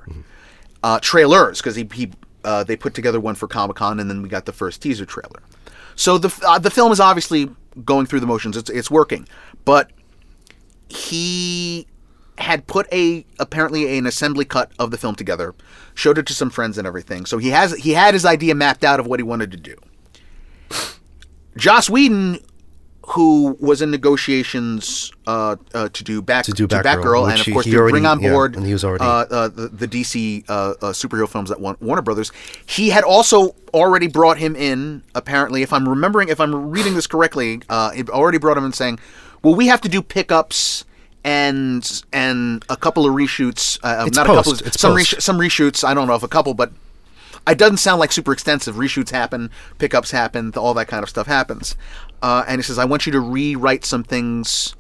Uh, trailers because he, he uh, they put together one for Comic Con and then we got the first teaser trailer. So the uh, the film is obviously going through the motions. It's it's working, but he had put a apparently an assembly cut of the film together, showed it to some friends and everything. So he has he had his idea mapped out of what he wanted to do. Joss Whedon, who was in negotiations uh, uh, to do back To do Batgirl, Batgirl and of course he to already- bring on yeah, board he was already- uh, uh, the, the DC uh, uh, superhero films that Warner Brothers. He had also already brought him in. Apparently, if I'm remembering, if I'm reading this correctly, uh, already brought him in saying, "Well, we have to do pickups." And and a couple of reshoots, uh, not a couple, post, it's some post. resh- some reshoots. I don't know if a couple, but it doesn't sound like super extensive. Reshoots happen, pickups happen, all that kind of stuff happens. Uh, and he says, I want you to rewrite some things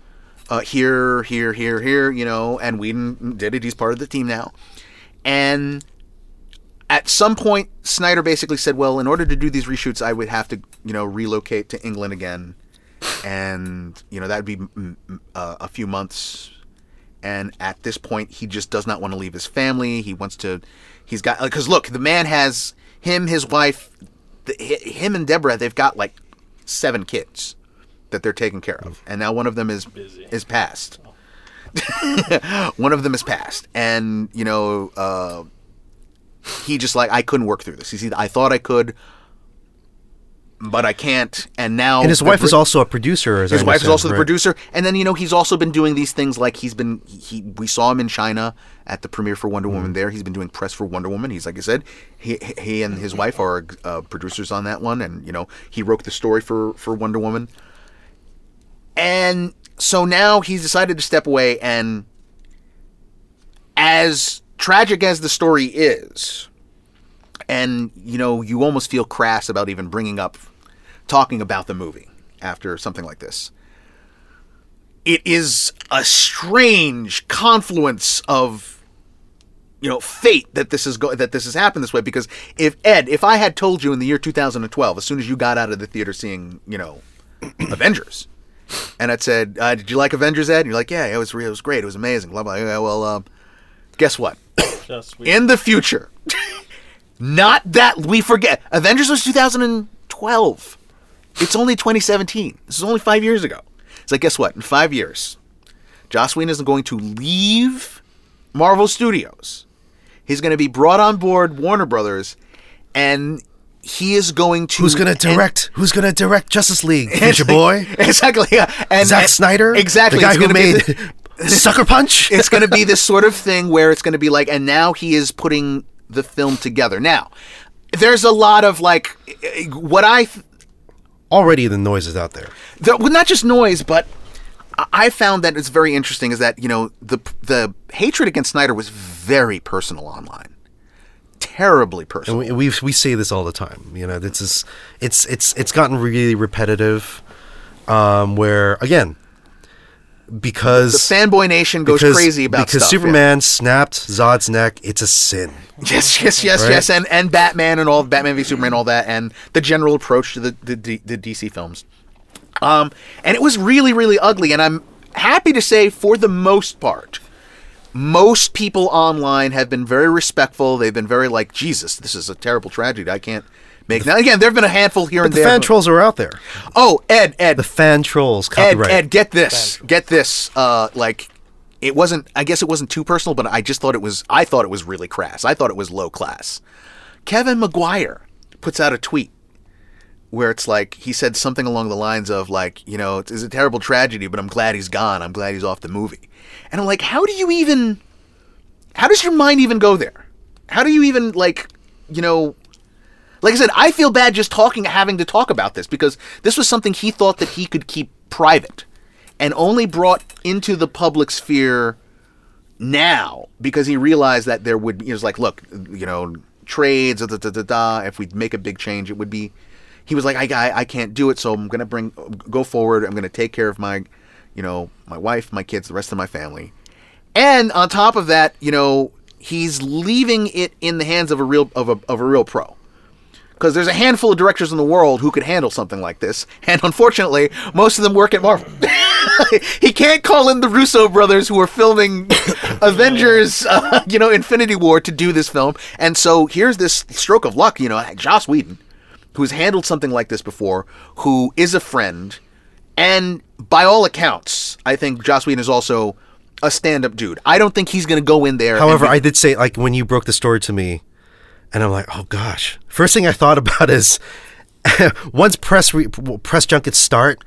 uh, here, here, here, here, you know, and Whedon did it. He's part of the team now. And at some point, Snyder basically said, well, in order to do these reshoots, I would have to, you know, relocate to England again. And, you know, that would be uh, a few months and at this point he just does not want to leave his family he wants to he's got because look the man has him his wife the, him and deborah they've got like seven kids that they're taking care of. And now one of them is is passed. One of them is passed. And you know uh he just like i couldn't work through this. He's either, i thought i could but i can't and now And his wife is also a producer. As I his wife is also the producer, and then you know he's also been doing these things like he's been he we saw him in China at the premiere for Wonder Mm-hmm. Woman. There, he's been doing press for Wonder Woman. He's like I said, he he and his wife are uh, producers on that one, and you know he wrote the story for for Wonder Woman. And so now he's decided to step away, and as tragic as the story is, and you know you almost feel crass about even bringing up talking about the movie after something like this. It is a strange confluence of you know fate that this is go- that this has happened this way because if Ed if I had told you in the year 2012 as soon as you got out of the theater seeing you know Avengers and I'd said uh, did you like Avengers Ed and you're like yeah it was it was great it was amazing blah blah yeah, well um, guess what in the future. Not that we forget. Avengers was 2012. It's only 2017. This is only five years ago. It's like, guess what? In five years, Joss Whedon isn't going to leave Marvel Studios. He's going to be brought on board Warner Brothers, and he is going to. Who's gonna and- direct? Who's gonna direct Justice League? Future boy, exactly. Yeah. And Zack and- Snyder, Exactly. the guy who made Sucker Punch. it's going to be this sort of thing where it's going to be like, and now he is putting the film together. Now, there's a lot of like, what I, th- Already the noise is out there. the, well, not just noise, but I found that it's very interesting is that you know the the hatred against Snyder was very personal online, terribly personal. And we, we we say this all the time. You know, this is it's it's it's gotten really repetitive. Um, where again, because the fanboy nation goes because, crazy about because stuff, yeah. Superman snapped Zod's neck. It's a sin. Yes, yes, yes, Right? yes, and and Batman and all Batman v Superman, all that, and the general approach to the the, the DC films. Um, and it was really, really ugly. And I'm happy to say, for the most part, most people online have been very respectful. They've been very like, Jesus, this is a terrible tragedy. I can't make. Now again, there have been a handful here But and the there. fan trolls are out there. oh, Ed, Ed, The fan trolls Ed, copyright. Ed, get this, get this. Uh, like, it wasn't. I guess it wasn't too personal, but I just thought it was. I thought it was really crass. I thought it was low class. Kevin McGuire puts out a tweet where it's like he said something along the lines of like, you know, it's, it's a terrible tragedy, but I'm glad he's gone. I'm glad he's off the movie. And I'm like, how do you even? How does your mind even go there? How do you even like, you know? Like I said, I feel bad just talking, having to talk about this because this was something he thought that he could keep private, and only brought into the public sphere now because he realized that there would be. He was like, look, you know, trades, da da da da. If we make a big change, it would be. He was like, I, I, I can't do it, so I'm gonna bring, go forward. I'm gonna take care of my, you know, my wife, my kids, the rest of my family, and on top of that, you know, he's leaving it in the hands of a real of a of a real pro because there's a handful of directors in the world who could handle something like this, and unfortunately, most of them work at Marvel. he can't call in the Russo brothers who are filming Avengers, uh, you know, Infinity War to do this film, and so here's this stroke of luck, you know, Joss Whedon, who's handled something like this before, who is a friend, and by all accounts, I think Joss Whedon is also a stand-up dude. I don't think he's going to go in there. However, be- I did say like when you broke the story to me, and I'm like, oh gosh. First thing I thought about is once press re- press junkets start,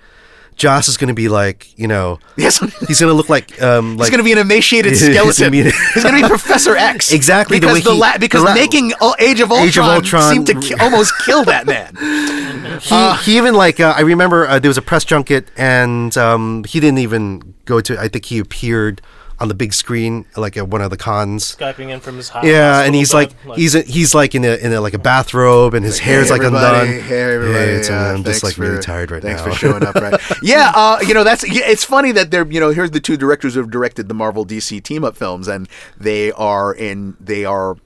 Joss is going to be like, you know, yes, he's going to look like um like He's going to be an emaciated skeleton. He's going to be Professor X. Exactly, the Because way the, he- la- because the making uh, Age of Ultron, Age of Ultron- seemed to ki- almost kill that man. he, he even like uh, I remember uh, there was a press junket and um, he didn't even go to. I think he appeared on the big screen like at one of the cons. Skyping in from his house. Yeah, and he's like, bed, he's a, he's like in a in a like a bathrobe and his hair's like undone. Hey, everybody. Yeah, it's, uh, uh, I'm just thanks like really tired right thanks now. for showing up. Right? yeah, uh, you know that's. yeah, It's funny that they're. You know, here's the two directors who have directed the Marvel DC team up films, and they are in. They are.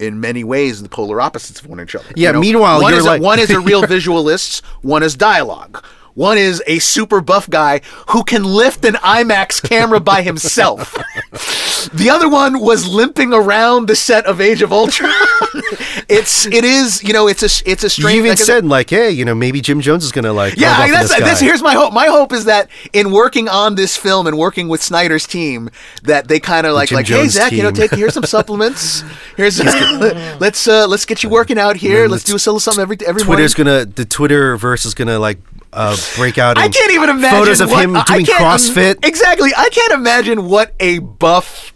In many ways, the polar opposites of one another. Yeah, You know, meanwhile, one you're is like- a, one is a real visualist, one is dialogue. One is a super buff guy who can lift an IMAX camera by himself. The other one was limping around the set of Age of Ultron. it's it is you know it's a it's a strange. You even said- like, hey, you know, maybe Jim Jones is gonna like. yeah, I mean, that's this guy. here's my hope. My hope is that in working on this film and working with Snyder's team, that they kind of like Jim like, hey Jones Zack, you know, take here's some supplements. Here's let's uh let's get you working out here. Let's do a little something every every Twitter's morning. gonna the Twitter verse is gonna like uh, break out. I can't even imagine photos of what- him doing can't im- CrossFit. Exactly, I can't imagine what a buff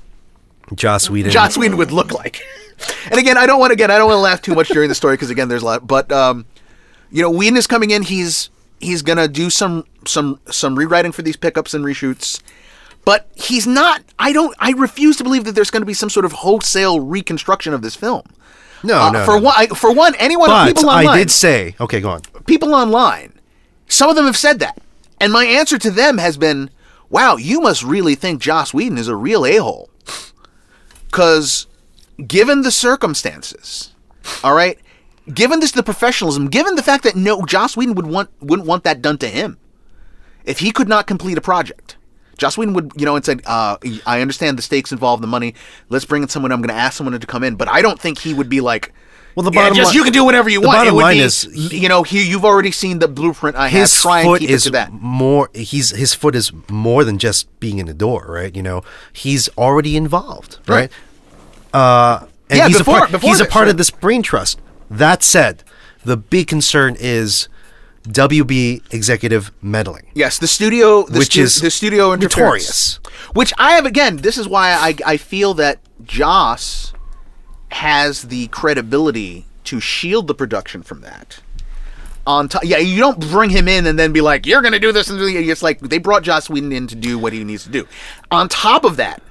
Joss Whedon. Joss Whedon would look like. And again, I don't want to again, I don't want to laugh too much during the story because again, there's a lot. But um, you know, Whedon is coming in. He's he's gonna do some some some rewriting for these pickups and reshoots. But he's not. I don't. I refuse to believe that there's going to be some sort of wholesale reconstruction of this film. No, Uh, no, for no. one, I, for one, anyone But people online, I did say, okay, go on. people online, some of them have said that, and my answer to them has been, "Wow, you must really think Joss Whedon is a real a hole." Because, given the circumstances, all right, given this the professionalism, given the fact that no Joss Whedon would want wouldn't want that done to him, if he could not complete a project. Joss Whedon would, you know, and said, uh, "I understand the stakes involved, the money. Let's bring in someone. I'm going to ask someone to come in." But I don't think he would be like, Well, the yeah, bottom just line- you can do whatever you the want. bottom it line be, is- you know, here you've already seen the blueprint I have. his Try and foot keep is it to that. more he's his foot is more than just being in the door right you know he's already involved right, uh and Yeah, he's before- a part, before he's a part right. of this brain trust that said the big concern is WB executive meddling Yes, the studio, the Which stu- is the studio notorious. Which I have again. This is why I I feel that Joss has the credibility to shield the production from that. on top. Yeah, you don't bring him in and then be like, "You're going to do this," and it's like they brought Joss Whedon in to do what he needs to do. On top of that,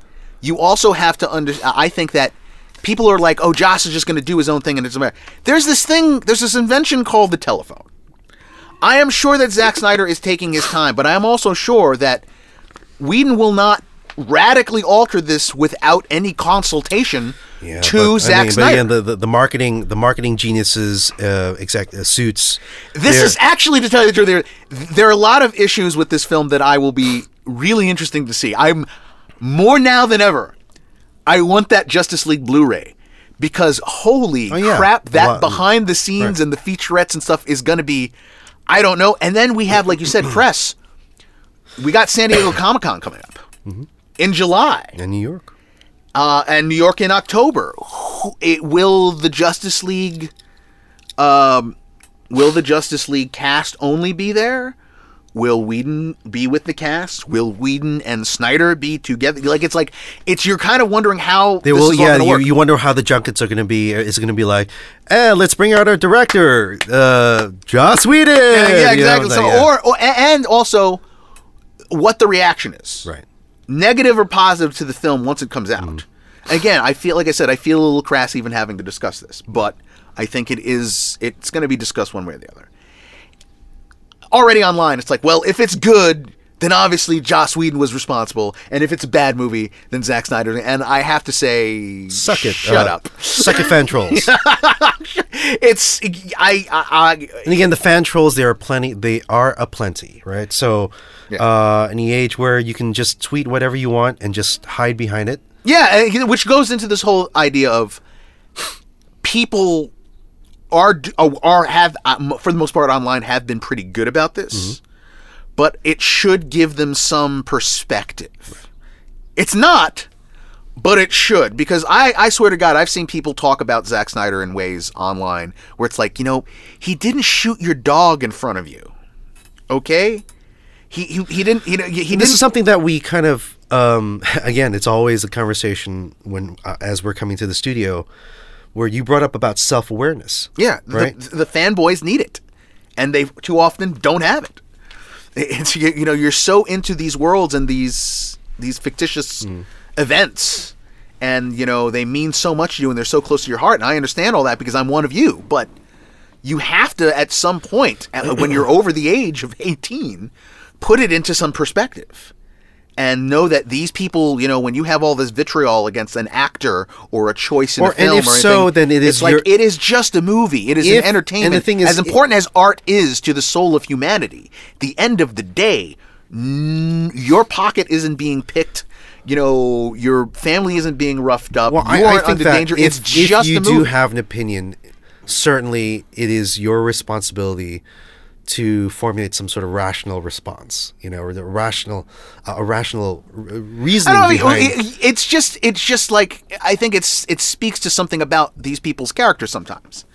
you also have to under. I think that people are like, "Oh, Joss is just going to do his own thing," and it's. There's this thing. There's this invention called the telephone. I am sure that Zack Snyder is taking his time, but I am also sure that Whedon will not radically alter this without any consultation Yeah, to but, I Zack mean, but Snyder. again, the, the, the marketing the marketing geniuses uh, exact uh, suits. This is actually, to tell you the truth, there there are a lot of issues with this film that I will be really interesting to see. I'm more now than ever. I want that Justice League Blu-ray because holy Oh, yeah. crap, that lot- behind the scenes and the featurettes and stuff is going to be, I don't know. And then we have, like you said, press. We got San Diego Comic Con coming up Mm-hmm. in July in New York. Uh, and New York in October. It will the Justice League, um, will the Justice League cast only be there? Will Whedon be with the cast? Will Whedon and Snyder be together? Like it's like it's you're kind of wondering how They will, yeah. You, you wonder how the junkets are going to be. Is it going to be like, eh, let's bring out our director, uh, Joss Whedon? yeah, yeah, you know, exactly. so, yeah. or, or and also what the reaction is. right. Negative or positive to the film once it comes out. Mm-hmm. Again, I feel like I said, I feel a little crass even having to discuss this, but I think it is it's going to be discussed one way or the other. Already online, it's like, well, if it's good, then obviously Joss Whedon was responsible, and if it's a bad movie, then Zack Snyder. And I have to say, Suck it. shut uh, up. Suck it, fan trolls. It's I, I, I And again, the fan trolls, there are plenty. They are a plenty, right? So, Yeah. uh, the age where you can just tweet whatever you want and just hide behind it. Yeah, which goes into this whole idea of people are are have uh, for the most part online have been pretty good about this, but it should give them some perspective. It's not, but it should because I I swear to God I've seen people talk about Zack Snyder in ways online where it's like you know he didn't shoot your dog in front of you, okay. He, he, he didn't he, he this didn't is something that we kind of um, again it's always a conversation when uh, as we're coming to the studio where you brought up about self-awareness Yeah, right the, the fanboys need it, and they too often don't have it. It's you you know you're so into these worlds and these these fictitious Mm. events, and you know they mean so much to you and they're so close to your heart. And I understand all that because I'm one of you, but you have to at some point at- when you're over the age of 18 put it into some perspective and know that these people, you know, when you have all this vitriol against an actor or a choice in Or- a film, and if or anything, so, then it is it's like your- it is just a movie. It is If- an entertainment. and the thing is- as important as art is to the soul of humanity, the end of the day, n- your pocket isn't being picked. You know, your family isn't being roughed up. well you I, I think under that danger. if, it's if just you a do have an opinion certainly it is your responsibility to formulate some sort of rational response you know or the rational uh, a rational r- I reasoning know, behind it- it's just it's just like I think it's it speaks to something about these people's character sometimes.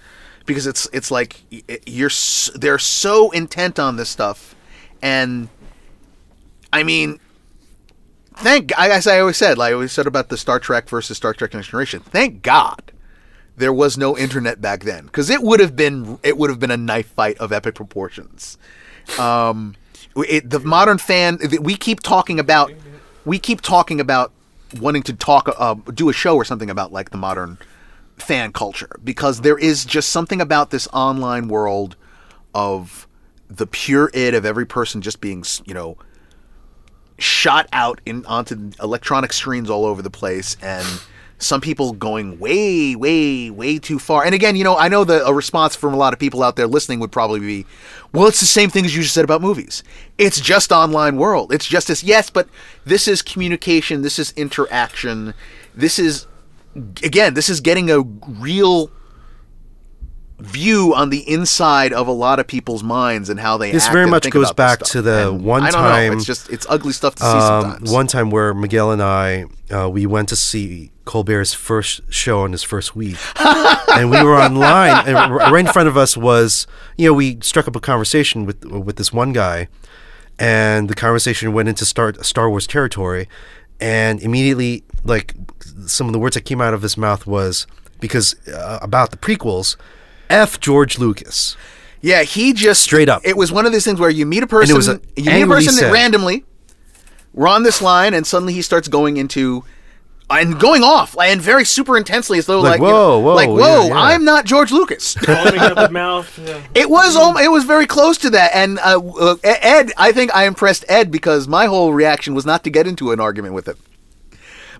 Because it's it's like you're they're so intent on this stuff and I mean thank I- as I always said like I always said about the Star Trek versus Star Trek Next Generation thank God there was no internet back then. Because it would have been it would have been a knife fight of epic proportions. Um it, the modern fan we keep talking about we keep talking about wanting to talk uh, do a show or something about like the modern fan culture. Because there is just something about this online world of the pure id of every person just being you know shot out in onto electronic screens all over the place and some people going way way way too far. And again you know i know the a response from a lot of people out there listening would probably be well it's the same thing as you just said about movies. It's just online world. It's just this yes but this is communication. This is interaction. This is again this is getting a real view on the inside of a lot of people's minds and how they This act very much goes back to the And one I don't time- know. It's just it's ugly stuff to see um, sometimes. one time where Miguel and I uh, we went to see Colbert's first show on his first week, and we were online, and right in front of us was you know we struck up a conversation with with this one guy, and the conversation went into Star Star Wars territory, and immediately like some of the words that came out of his mouth was because uh, about the prequels, f George Lucas. Yeah, he just Straight up. It was one of those things where you meet a person, was a you meet a person said. randomly. We're on this line, and suddenly he starts going into and going off and very super intensely, as though Like, like, you know, whoa, whoa, like whoa, yeah. I'm not George Lucas. Foaming at the mouth. Yeah. It was al- it was very close to that, and uh, uh, Ed. I think I impressed Ed because my whole reaction was not to get into an argument with him.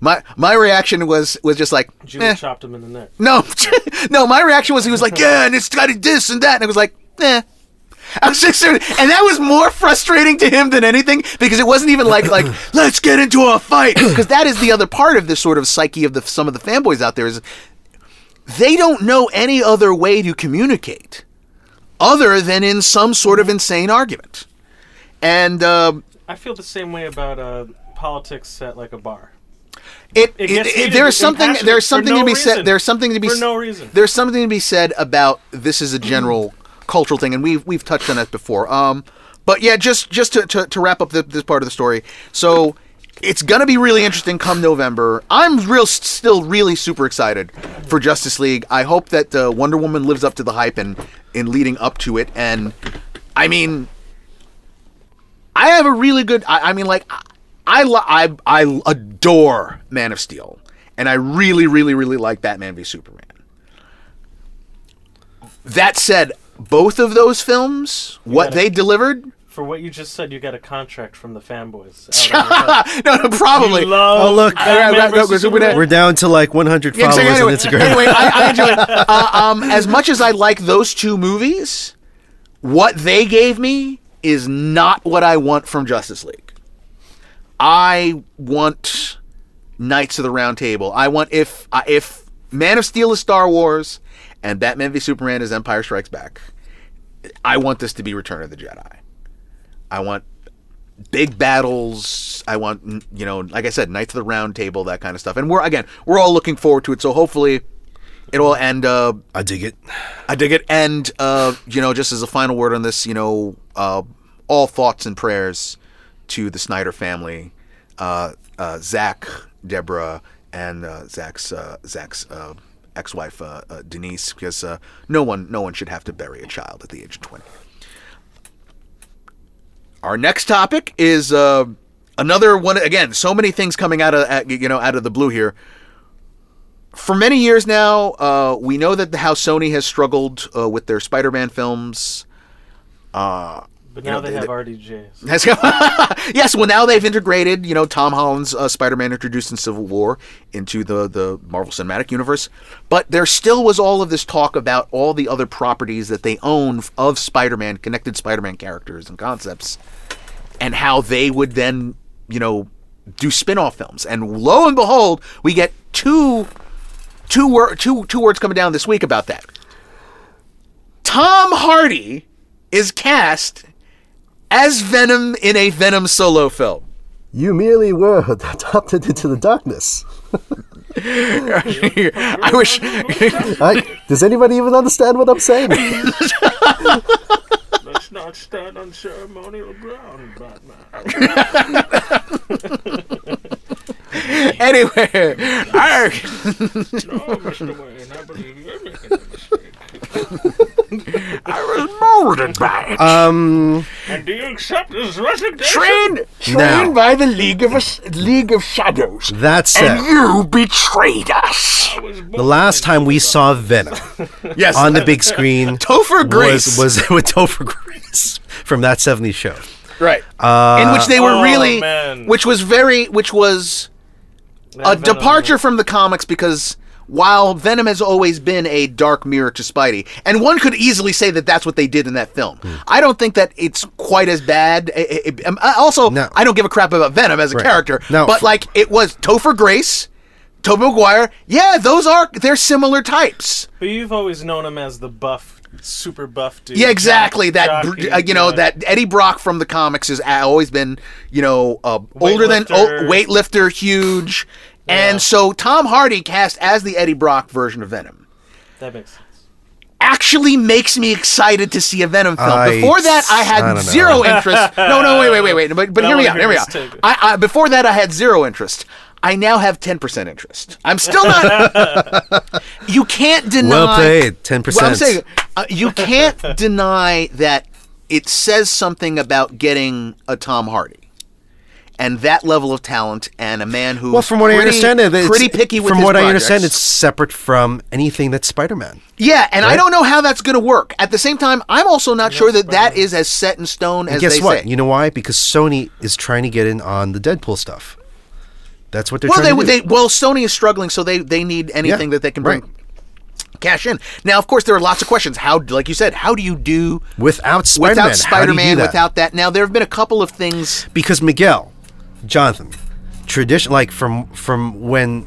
My my reaction was was just like, Julie eh. chopped him in the neck. no, no. My reaction was he was like, yeah, and it's got this and that, and I was like, eh. I was just, and that was more frustrating to him than anything because it wasn't even like like let's get into a fight because that is the other part of this sort of psyche of the some of the fanboys out there is they don't know any other way to communicate other than in some sort of insane argument. And uh, I feel the same way about uh, politics at like a bar. It, It it, it- there's something there's something no to be reason. said there's something to be For no reason. there's something to be said about this is a general cultural thing and we've we've touched on it before um but yeah just just to, to, to wrap up the, this part of the story so it's gonna be really interesting come November. I'm real still really super excited for Justice League. I hope that uh, Wonder Woman lives up to the hype and in leading up to it. And I mean, I have a really good. I, I mean, like I, I lo- I I adore Man of Steel, and I really, really, really like Batman v Superman. That said, both of those films, what gotta- they delivered, For what you just said, you got a contract from the fanboys. out on your no, no, probably. Love Oh, look. Batman Right, right, versus we're Superman? We're down to like 100 Yeah, followers so anyway, on Instagram. anyway, I, I enjoy it. Uh, um, as much as I like those two movies, what they gave me is not what I want from Justice League. I want Knights of the Round Table. I want if uh, if Man of Steel is Star Wars and Batman v Superman is Empire Strikes Back. I want this to be Return of the Jedi. I want big battles. I want, you know, like I said, Knights of the Round Table, that kind of stuff. And we're again, we're all looking forward to it. So hopefully, it'll end. Uh, I dig it. I dig it. And uh, you know, just as a final word on this, you know, uh, all thoughts and prayers to the Snyder family, uh, uh, Zack, Deborah, and uh, Zack's uh, Zack's uh, ex-wife uh, uh, Denise, because uh, no one no one should have to bury a child at the age of twenty. Our next topic is uh, another one. Again, so many things coming out of uh, you know out of the blue here. For many years now, uh, we know that the how Sony has struggled uh, with their Spider-Man films. But now know, they they- have RDJs. Yes, well now they've integrated, you know, Tom Holland's uh, Spider-Man introduced in Civil War into the the Marvel Cinematic Universe, but there still was all of this talk about all the other properties that they own of Spider-Man, connected Spider-Man characters and concepts, and how they would then, you know, do spin-off films. And lo and behold, we get two two wor- two two words coming down this week about that. Tom Hardy is cast as Venom in a Venom solo film. You merely were adopted into the darkness. I wish. I, does anybody even understand what I'm saying? Let's not stand on ceremonial ground, Batman. anyway, arg. No, Mr. Wayne, I believe you're making a mistake. I was molded by it. Um, And do you accept his resignation? trained, trained Now. by the League of Us- League of Shadows. that said, and you betrayed us. the last time we saw Venom Yes, on the big screen Topher Grace. was was with Topher Grace from that 70s show. right, Uh, in which they were Oh, really, man. which was very, which was a Venom- departure from the comics because while Venom has always been a dark mirror to Spidey, and one could easily say that that's what they did in that film. Hmm. I don't think that it's quite as bad. I- I- I- um, also, No. I don't give a crap about Venom as a Right. character, No. but like it was Topher Grace, Tobey Maguire. Yeah, those are they're similar types. But you've always known him as the buff, super buff dude. Yeah, exactly. jock- That jockey, uh, you know yeah. that Eddie Brock from the comics has always been you know uh, older than oh, Weightlifter. weightlifter, huge, Yeah. and so Tom Hardy cast as the Eddie Brock version of Venom That makes sense. actually makes me excited to see a Venom film. I- before that, I I had don't know. zero interest. No, no, wait, wait, wait, wait. But, but I hear me wanna out. hear Hear me out. I, I, before that, I had zero interest. I now have 10% interest. I'm still not. you can't deny. Well played, 10%. Well, I'm saying uh, you can't deny that it says something about getting a Tom Hardy. And that level of talent, and a man who Well, from what I understand, it's, pretty picky with from his what I understand, it's separate from anything that's Spider-Man. Yeah, and I don't know how that's going to work. At the same time, I'm also not sure that that is as set in stone as And guess they what? say. You know why? Because Sony is trying to get in on the Deadpool stuff. That's what they're well, trying they, to do. they well, Sony is struggling, so they they need anything Yeah, that they can bring right. cash in. Now, of course, there are lots of questions. How, like you said, how do you do without Spider-Man, without how do you do Spider-Man, that? without that? Now, there have been a couple of things. because Miguel, Jonathan, tradition like from from when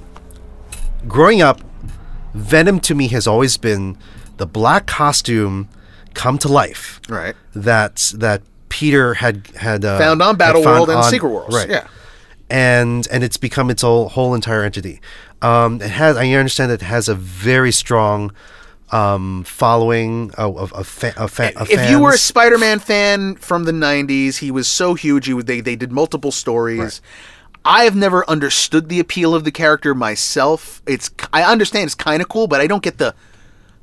growing up, Venom to me has always been the black costume come to life. Right. That that Peter had had uh, Found on Battle found World and on- Secret Worlds. right? Yeah. and and it's become its whole whole entire entity. Um, it has I understand that it has a very strong um, following of of, of, fa- of, fa- of If you were a. Spider-Man fan from the '90s, he was so huge. He was, they they did multiple stories. I have never understood the appeal of the character myself. It's I understand it's kind of cool, but I don't get the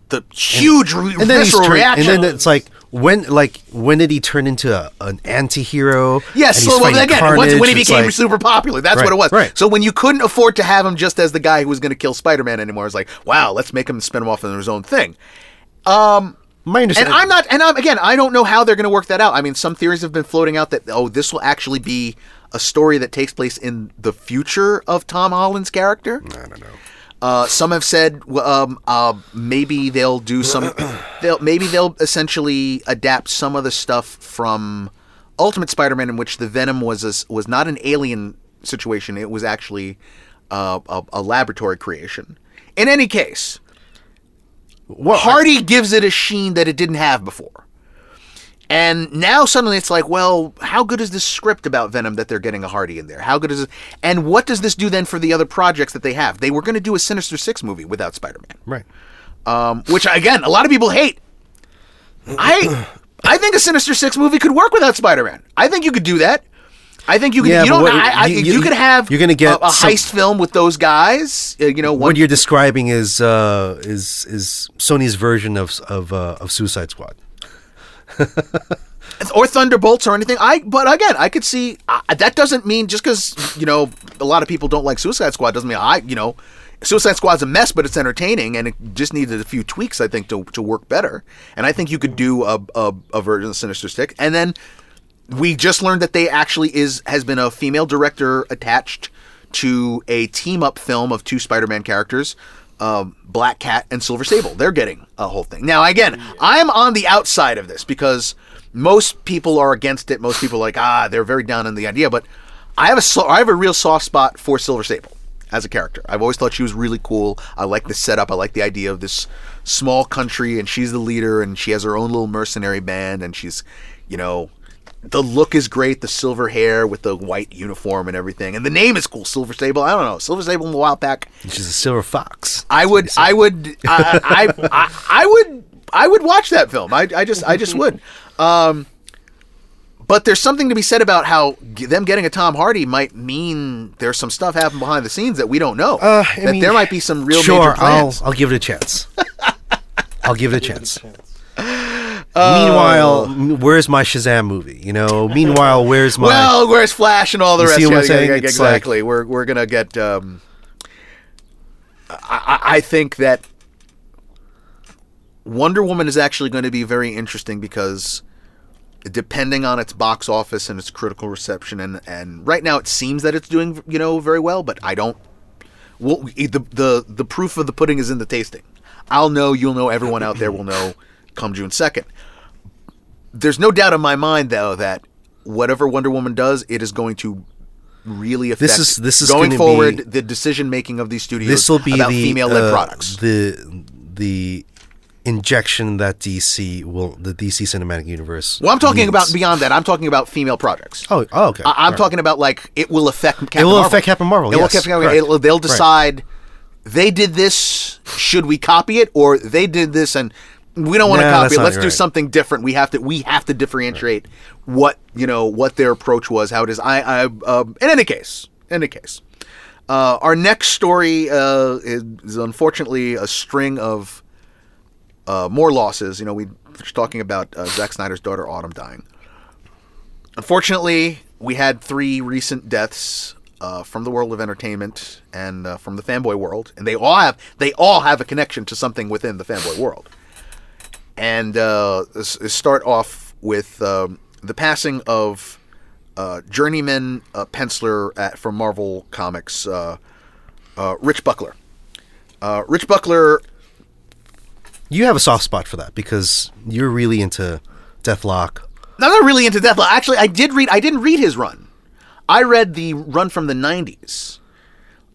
the huge re- and then he's reaction. and then it's like when like when did he turn into a, an anti-hero Yes, so well, again, once, Carnage, when he became like- super popular, that's Right, what it was. right. So when you couldn't afford to have him just as the guy who was going to kill Spider-Man anymore, it's like, wow, let's make him spin him off into his own thing. Um, my understanding. And I'm not, and I'm again, I don't know how they're going to work that out. I mean, some theories have been floating out that oh, this will actually be a story that takes place in the future of Tom Holland's character. I don't know Uh, some have said um, uh, maybe they'll do some. they'll maybe they'll essentially adapt some of the stuff from Ultimate Spider-Man, in which the Venom was a was not an alien situation; it was actually uh, a, a laboratory creation. In any case, well, Hardy gives it a sheen that it didn't have before. And now suddenly it's like, well, how good is this script about Venom that they're getting a Hardy in there? How good is it? And what does this do then for the other projects that they have? They were going to do a Sinister Six movie without Spider-Man, right um, which again, a lot of people hate. I, I think a Sinister Six movie could work without Spider-Man. I think you could do that. I think you could. Yeah, you don't. what- I, I, you- you, you- could have. you're gonna get a, a some- heist film with those guys. Uh, you know, one, what you're describing is uh, is is Sony's version of of uh, of Suicide Squad or Thunderbolts or anything. I but again, I could see that doesn't mean just because you know a lot of people don't like Suicide Squad doesn't mean I you know Suicide Squad's a mess, but it's entertaining and it just needed a few tweaks I think to to work better. And I think you could do a a, a version of Sinister Six, and then we just learned that they actually is has been a female director attached to a team up film of two Spider-Man characters. Um, Black Cat and Silver Sable. They're getting a whole thing. Now, again, I'm on the outside of this because most people are against it. Most people are like, ah, they're very down on the idea. But I have a, I have a real soft spot for Silver Sable as a character. I've always thought she was really cool. I like the setup. I like the idea of this small country, and she's the leader, and she has her own little mercenary band, and she's, you know, the look is great. The silver hair with the white uniform and everything, and the name is cool. Silver Sable. I don't know. Silver Sable in a while back. which is a silver fox I would, I would, I, I, I, I would, I would watch that film. I, I just, I just would. Um, but there's something to be said about how g- them getting a Tom Hardy might mean there's some stuff happening behind the scenes that we don't know. Uh, that mean, there might be some real sure major plans. I'll I'll give it a chance I'll give it a chance Meanwhile, where's my Shazam movie? You know. Meanwhile, where's my? well, where's Flash and all the You rest? see what Yeah, I'm saying? yeah, It's like- exactly. we're we're gonna get. Um, I, I I think that Wonder Woman is actually going to be very interesting because depending on its box office and its critical reception and and right now it seems that it's doing you know very well, but I don't. Well, the the the proof of the pudding is in the tasting. I'll know. You'll know. Everyone out there will know. Come June second. There's no doubt in my mind though that whatever Wonder Woman does, it is going to really affect. This is- this is going forward be- the decision making of these studios. this will be about female-led uh, products. The the injection that DC will the DC cinematic universe. Well, I'm talking needs. about beyond that. I'm talking about female projects. Oh, oh okay. I- I'm All right. talking about like it will affect. Captain will Marvel. affect Captain Marvel, It will affect Captain Marvel. correct. It'll- they'll Right. decide they did this. Should we copy it, or they did this and we don't want to Nah, copy it? Let's do right. something different. We have to. We have to differentiate what you know what their approach was, how it is. I. I. Um, in any case, in any case. Uh, our next story uh, is, is unfortunately a string of uh, more losses. You know, we were talking about uh, Zack Snyder's daughter Autumn dying. Unfortunately, we had three recent deaths uh, from the world of entertainment and uh, from the fanboy world, and they all have they all have a connection to something within the fanboy world. And uh, start off with um, the passing of uh, journeyman uh, penciler at, from Marvel Comics, uh, uh, Rich Buckler. Uh, Rich Buckler You have a soft spot for that because you're really into Deathlok. I'm not really into Deathlok. Actually, I did read. I didn't read his run. I read the run from the '90s.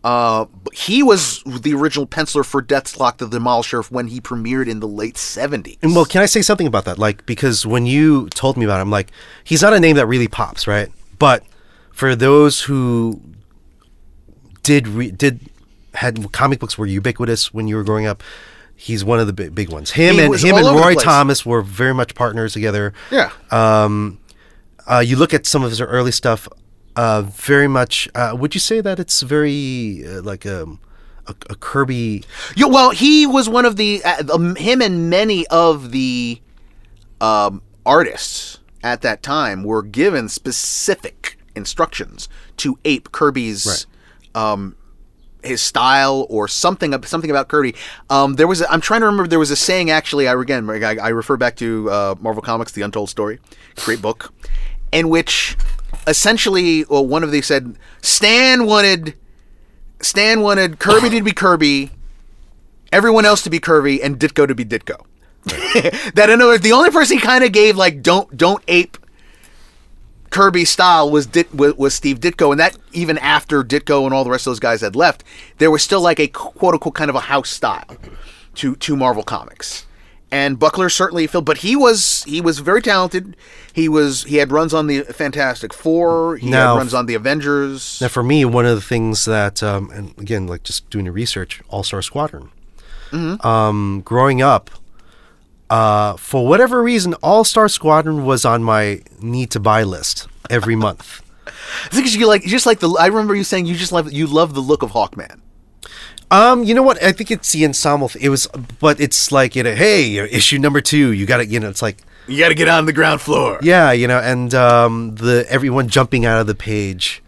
Uh, he was the original penciler for Deathlok the Demolisher when he premiered in the late '70s. And well, can I say something about that? Like, because when you told me about him, like, he's not a name that really pops, right? But for those who did re- did had comic books were ubiquitous when you were growing up, he's one of the big, big ones. Him He and him and Roy. Thomas were very much partners together. yeah, Um, Uh, you look at some of his early stuff, uh, very much. Uh, would you say that it's very uh, like um, a, a Kirby? Yeah, well, he was one of the uh, um, him and many of the um, artists at that time were given specific instructions to ape Kirby's um, his style or something something about Kirby. Um, there was a, I'm trying to remember there was a saying actually. I again I, I refer back to uh, Marvel Comics: The Untold Story, great book, in which essentially well, one of they said Stan wanted. Stan wanted Kirby to be Kirby, everyone else to be Kirby, and Ditko to be Ditko. that in other words, the only person he kind of gave like don't don't ape Kirby style was Dit was, was Steve Ditko, and that even after Ditko and all the rest of those guys had left, there was still like a quote unquote kind of a house style to to Marvel Comics. And Buckler certainly filled, but he was he was very talented. He was he had runs on the Fantastic Four. He Now- had runs on the Avengers. Now, for me, one of the things that, um, and again, like just doing the research, All Star Squadron. Um, growing up, uh, for whatever reason, All Star Squadron was on my need to buy list every month. Because you like just like the. I remember you saying you just love you love the look of Hawkman. Um, you know what? I think it's the ensemble. It was, but it's like you know, hey, issue number two. You got to, you know, it's like You got to get on the ground floor. yeah, you know, and um, the everyone jumping out of the page.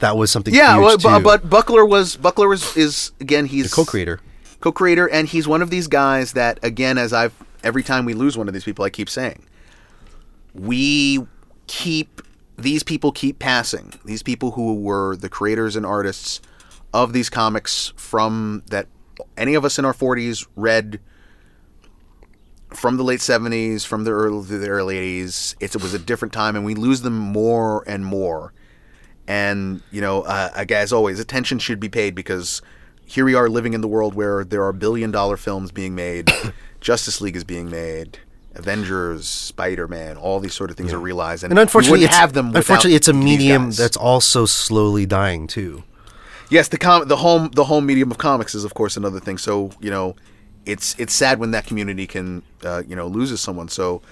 That was something. Yeah, huge well, too. but, but Buckler was Buckler was is again he's the co-creator. co-creator, and he's one of these guys that again, as I've every time we lose one of these people, I keep saying, we keep these people keep passing. These people who were the creators and artists of these comics from that any of us in our forties read from the late seventies, from the early the early eighties. It was a different time, and we lose them more and more. And you know, uh, as always, attention should be paid because here we are living in the world where there are billion dollar films being made, Justice League is being made, Avengers, Spider Man, all these sort of things are realized, and, And unfortunately, have them. unfortunately, it's a medium that's also slowly dying too. Yes, the com- the home the home medium of comics is of course another thing. So you know, it's it's sad when that community can uh, you know loses someone. So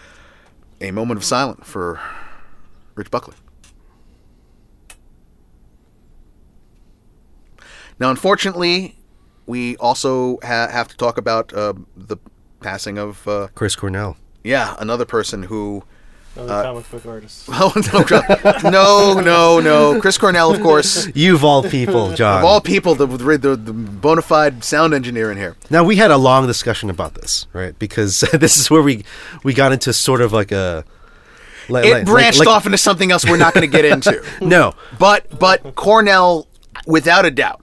a moment of silence for Rich Buckley. Now, unfortunately, we also ha- have to talk about uh, the passing of uh, Chris Cornell. yeah another person who Another uh, comic book artist. no no no no Chris Cornell of course You of all people, John. of all people the the, the bona fide sound engineer in here. Now we had a long discussion about this, right? Because this is where we we got into sort of like a. Like, it like- branched like- off into something else we're not going to get into. No, But but Cornell, without a doubt,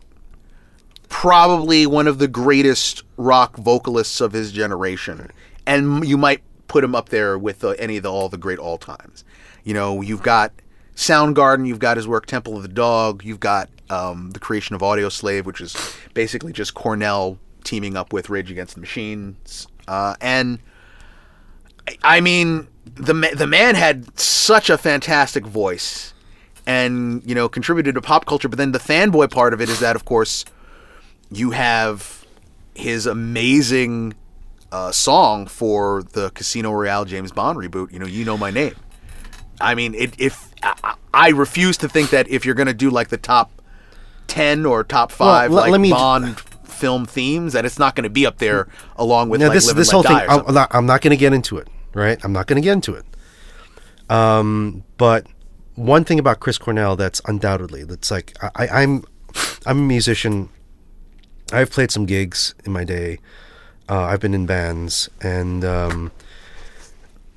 probably one of the greatest rock vocalists of his generation, and you might put him up there with uh, any of the all the great all times. You know, you've got Soundgarden, you've got his work Temple of the Dog, you've got um, the creation of Audioslave, which is basically just Cornell teaming up with Rage Against the Machines, uh, and I mean, the the man had such a fantastic voice, and you know, contributed to pop culture. But then the fanboy part of it is that, of course, you have his amazing uh, song for the Casino Royale James Bond reboot. You know, you know my name. I mean, it, if I, I refuse to think that if you're going to do like the top ten or top five Well, like let me- Bond film themes, that it's not going to be up there along with now like this this whole thing I'm, not, I'm not going to get into it right i'm not going to get into it um but one thing about chris cornell that's undoubtedly that's like I i'm i'm a musician i've played some gigs in my day uh, i've been in bands and um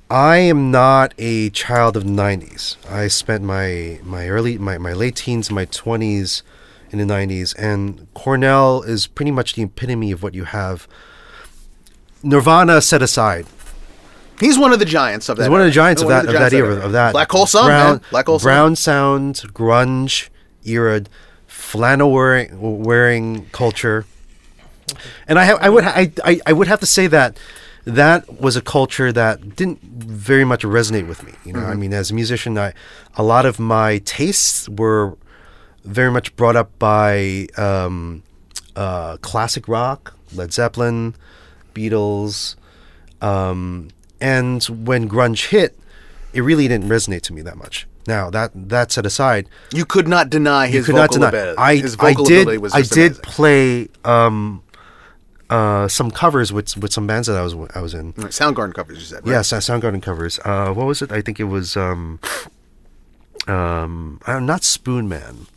I am not a child of the '90s. I spent my my early my, my late teens, my 20s in the '90s, and Cornell is pretty much the epitome of what you have. Nirvana set aside. He's one of the giants of that. He's one of the giants of that of that era of that Black Hole Sun, brown, man. Black Hole brown sound, grunge era, flannel wearing wearing culture. And I, ha- I would, ha- I, I, I would have to say that that was a culture that didn't very much resonate with me. You know, Mm-hmm. I mean, as a musician, I, a lot of my tastes were very much brought up by um, uh, classic rock, Led Zeppelin, Beatles, um, and when grunge hit, it really didn't resonate to me that much. Now that that set aside, You could not deny his could not deny. ability. I his I did I did amazing. play um, uh, some covers with with some bands that I was I was in. Right, Soundgarden covers, you said, right? Yes, uh, Soundgarden covers. Uh, what was it? I think it was um, um, not Spoonman,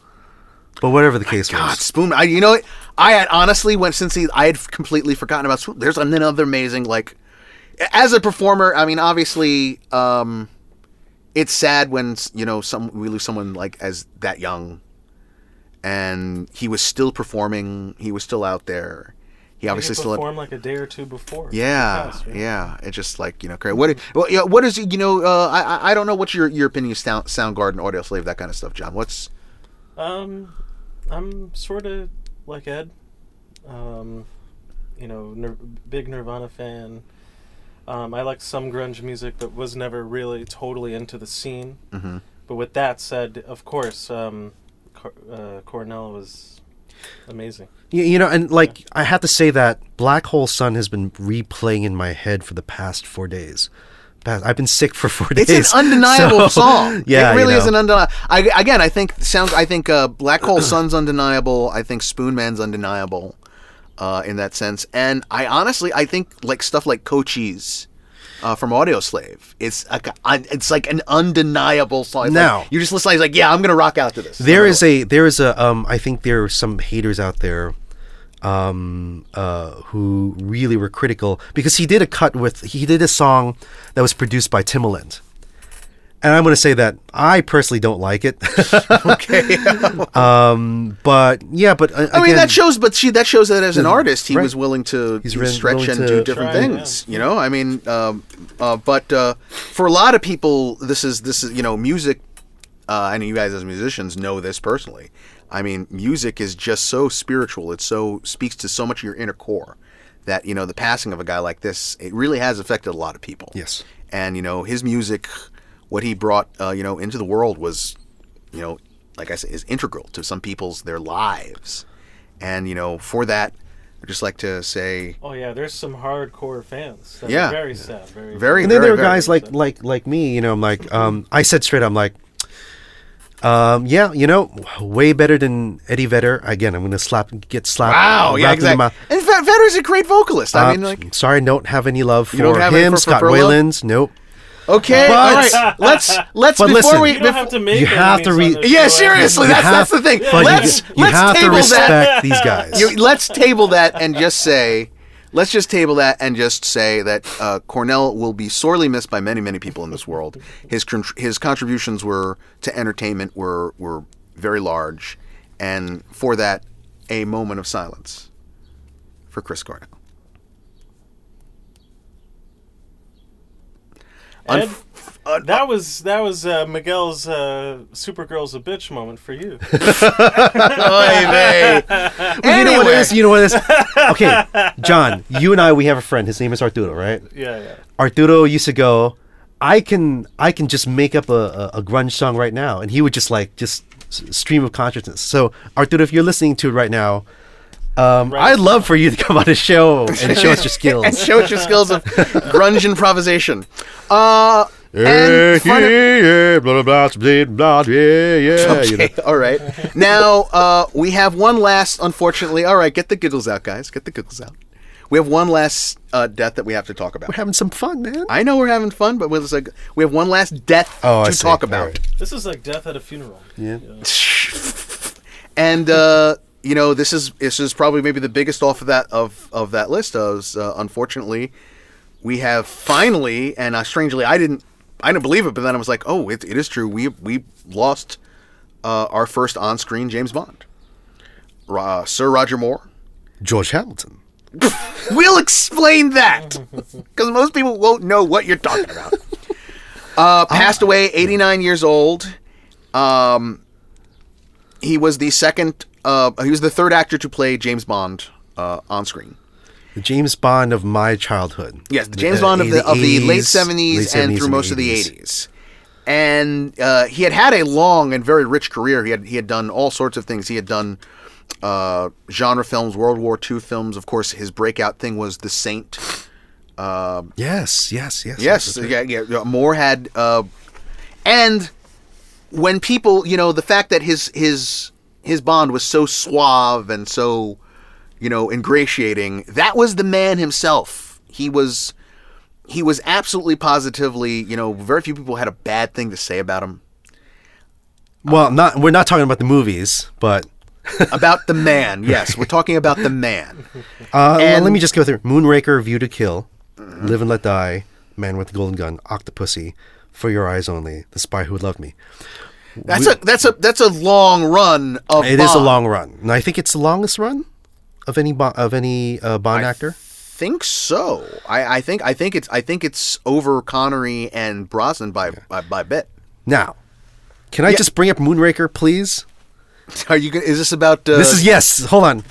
but whatever the case God, was. Spoon. I, you know, what? I had honestly went since he, I had completely forgotten about Spoon. There's another amazing like, as a performer. I mean, obviously, um, it's sad when you know some we lose someone like as that young, and he was still performing. He was still out there. He He obviously still had, performed like a day or two before. yeah, passed, right? yeah. It's just like you know, great. What? Well, yeah, what is you know? Uh, I I- don't know what's your your opinion of Sound Soundgarden, Audioslave, that kind of stuff, John. What's Um, I'm sort of like Ed. Um, you know, Nir- big Nirvana fan. Um, I like some grunge music, but was never really totally into the scene. Mhm. But with that said, of course, um, Cor- uh, Cornell was amazing. You, know, and like I have to say that Black Hole Sun has been replaying in my head for the past four days. I've been sick for four days. It's an undeniable so- song. Yeah, it you really is an undeniable. Again, I think sound. I think uh, Black Hole Sun's undeniable. I think Spoonman's undeniable uh, in that sense. And I honestly, I think like stuff like Cochise uh, from Audioslave. It's like a, it's like an undeniable song. It's Now- like, you just listen. He's like, yeah, I'm gonna rock out to this. There is a there is a um I think there are some haters out there um uh who really were critical because he did a cut with he did a song that was produced by Timbaland. And I'm going to say that I personally don't like it. okay. um but yeah, but uh, I mean, again- that shows, but she that shows that as an artist, he right. was willing to He's you know, really stretch willing and to do different try, things. You know, I mean, um, uh, but uh, for a lot of people, this is this is you know, music. Uh, and you guys as musicians know this personally. I mean, music is just so spiritual. It so speaks to so much of your inner core that you know the passing of a guy like this it really has affected a lot of people. Yes. And you know his music, what he brought uh, you know into the world was, you know, like I said, is integral to some people's their lives. And you know for that, I just like to say Oh yeah, there's some hardcore fans. That Yeah. are very sad. Very. Very, and then there are guys like sad. like like me you know i'm like um i said straight i'm like um yeah you know way better than eddie vedder again i'm gonna slap get slapped wow, yeah, wrapped in exactly. mouth. And Vet- Vedder's a great vocalist. I Uh, mean, like sorry don't have any love for him for- for scott Furlough? Weiland's nope okay, But- all right, let's let's But before listen, we You don't have to make. You have to re- Yeah, seriously, You that's that's the thing. let's you, you let's have to table respect that. these guys You, let's table that and just say, let's just table that and just say that uh, Cornell will be sorely missed by many, many people in this world. His con- his contributions were to entertainment were were very large, and for that, a moment of silence for Chris Cornell. Ed, uh, that was that was uh, Miguel's uh, Supergirl's a bitch moment for you. Oy vey. you know what it Anyway. is you know what it is okay john you and i we have a friend his name is arturo right yeah, yeah. Arturo used to go, I can I can just make up a, a, a grunge song right now, and he would just like just stream of consciousness. So Arturo, if you're listening to it right now, um, Right. I'd love for you to come on the show and show us your skills. and show us your skills of grunge improvisation. Uh, And front of- yeah, yeah, blah, blah, blah, blah, blah, yeah, yeah. you know. Okay, all right. Now uh, we have one last, unfortunately. All right, get the giggles out, guys. Get the giggles out. We have one last uh, death that we have to talk about. We're having some fun, man. I know we're having fun, but we're like, we have one last death Oh, I to see. talk about. right. This is like death at a funeral. Yeah. And uh, you know, this is this is probably maybe the biggest off of that of of that list. Is uh, unfortunately, we have finally, and uh, strangely, I didn't I didn't believe it, but then I was like, oh, it, it is true. We we lost uh, our first on screen James Bond, uh, Sir Roger Moore. George Hamilton. We'll explain that because most people won't know what you're talking about. Uh, passed away, 89 years old. Um, he was the second. Uh, he was the third actor to play James Bond uh, on screen. The James Bond of my childhood. Yes, the James Uh, Bond of the, of the late 70s late and 70s through most of the 80s. 80s. And uh, he had had a long and very rich career. He had he had done all sorts of things. He had done uh, genre films, World War II films. Of course, his breakout thing was The Saint. Yes, yes, yes. Yes, right. yeah, yeah. yeah, Moore had, uh, and when people, you know, the fact that his his his Bond was so suave and so, you know, ingratiating. That was the man himself. He was, he was absolutely positively, you know, very few people had a bad thing to say about him. Well, not we're not talking about the movies, but About the man, yes, we're talking about the man. uh, And- let me just go through: Moonraker, View to Kill, Live and Let Die, Man with the Golden Gun, Octopussy, For Your Eyes Only, The Spy Who Loved Me. That's a that's a that's a long run of. It is a long run, and I think it's the longest run of any Bo- of any uh, Bond actor. think so. I, I think I think it's I think it's over Connery and Brosnan by by, by a bit. Now, can I Yeah. just bring up Moonraker, please? Are you? gonna- Is this about? Uh, This is yes. Hold on.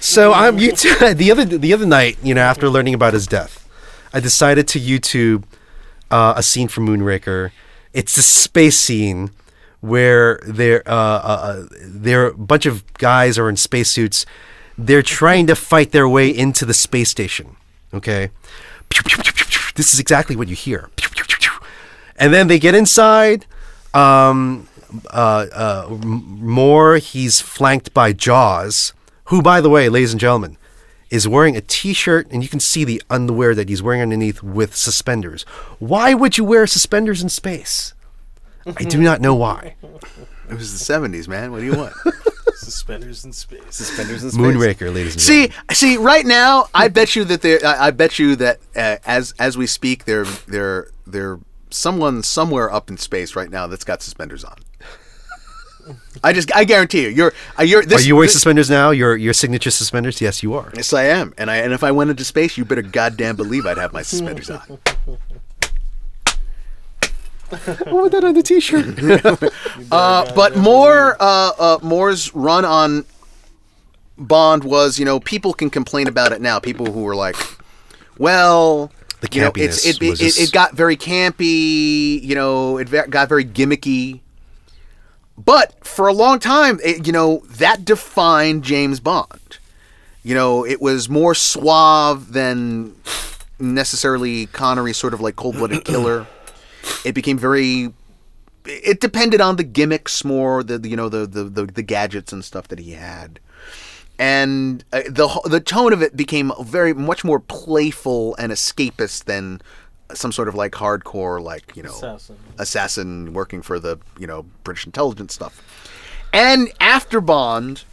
So I'm you the other the other night, you know, after learning about his death, I decided to YouTube uh, a scene from Moonraker. It's a space scene where there uh, uh, uh, there a bunch of guys are in spacesuits. They're trying to fight their way into the space station. Okay, this is exactly what you hear. And then they get inside. Um, uh, uh, M- Moore, he's flanked by Jaws, who, by the way, ladies and gentlemen, is wearing a T-shirt, and you can see the underwear that he's wearing underneath with suspenders. Why would you wear suspenders in space? I do not know why. It was the seventies, man. What do you want? Suspenders in space. Suspenders in space. Moonraker, ladies and See, gentlemen. see, right now, I bet you that there. I, I bet you that uh, as as we speak, there there there someone somewhere up in space right now that's got suspenders on. I just I guarantee you, you're uh, you're Are you wearing this- suspenders now? Your your signature suspenders? Yes, you are. Yes, I am, and I and if I went into space, you better goddamn believe I'd have my suspenders on. What was that on the T-shirt? Uh, but more, uh, uh, Moore's run on Bond was, you know, people can complain about it now. People who were like, well, The you know, it's, it, campiness it, it, it got very campy, you know, it got very gimmicky. But for a long time, it, you know, that defined James Bond. You know, it was more suave than necessarily Connery, sort of like cold blooded killer. It became very it depended on the gimmicks more, the, the you know the, the the the gadgets and stuff that he had, and uh, the the tone of it became very much more playful and escapist than some sort of like hardcore like you know Assassin. assassin working for the you know British intelligence stuff. And after Bond,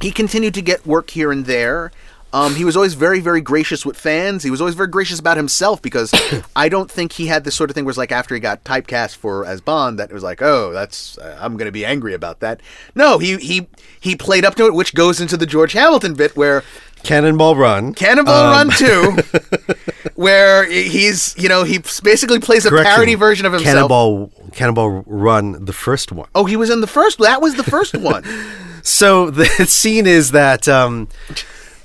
he continued to get work here and there. Um, he was always very, very gracious with fans. He was always very gracious about himself because I don't think he had this sort of thing where it's like after he got typecast for as Bond that it was like, oh, that's uh, I'm going to be angry about that. No, he he he played up to it, which goes into the George Hamilton bit where Cannonball Run. Cannonball Um, Run 2, where he's you know he basically plays a Correction. parody version of himself. Cannonball Cannonball Run, the first one. Oh, he was in the first. That was the first one. So the scene is that um,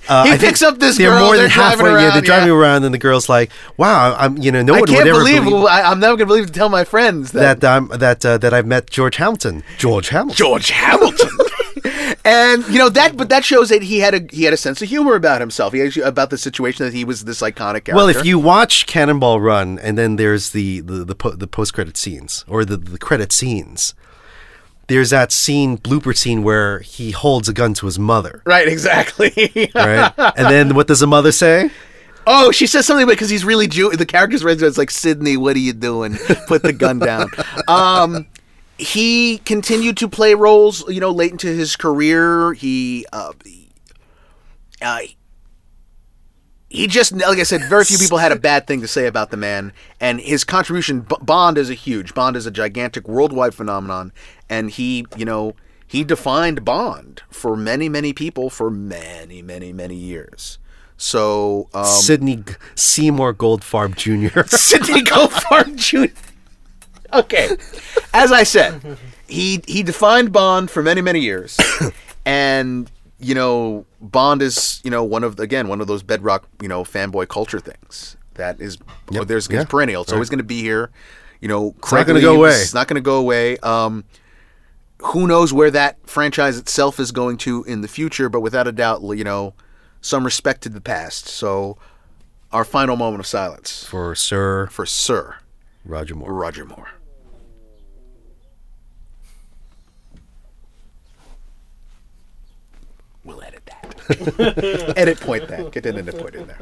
uh, He I picks up this they're girl, More they're than halfway. yeah, around, they're driving yeah. around, and the girl's like, "Wow, I'm you know no I one can't would ever believe. believe I, I'm never gonna believe to tell my friends that, that I'm that uh, that I've met George Hamilton. George Hamilton. George Hamilton. and you know that, but that shows that he had a he had a sense of humor about himself. He actually, about the situation that he was this iconic character. Well, if you watch Cannonball Run, and then there's the the the, po- the post credit scenes or the the credit scenes, there's that scene blooper scene where he holds a gun to his mother, right, exactly. right? and then what does the mother say? Oh, she says something because he's really Jew. The character's read it's like Sydney. What are you doing? Put the gun down. Um, he continued to play roles, you know, late into his career. He, uh, uh, he just, like I said, very few people had a bad thing to say about the man, and his contribution. B- Bond is a huge. Bond is a gigantic worldwide phenomenon, and he, you know, he defined Bond for many, many people for many, many, many years. So um, Sidney G- Seymour Goldfarb Jr. Sidney Goldfarb Jr. Okay, as I said, he he defined Bond for many many years, and you know Bond is you know one of again one of those bedrock you know fanboy culture things that is Yep. there's Yeah. it's perennial. It's Right. always going to be here. You know, It's not gonna go away. It's not going to go away. Um, who knows where that franchise itself is going to in the future? But without a doubt, you know, some respect to the past. So, our final moment of silence for Sir for Sir Roger Moore. Roger Moore. We'll edit that. edit point that. Get an edit point in there.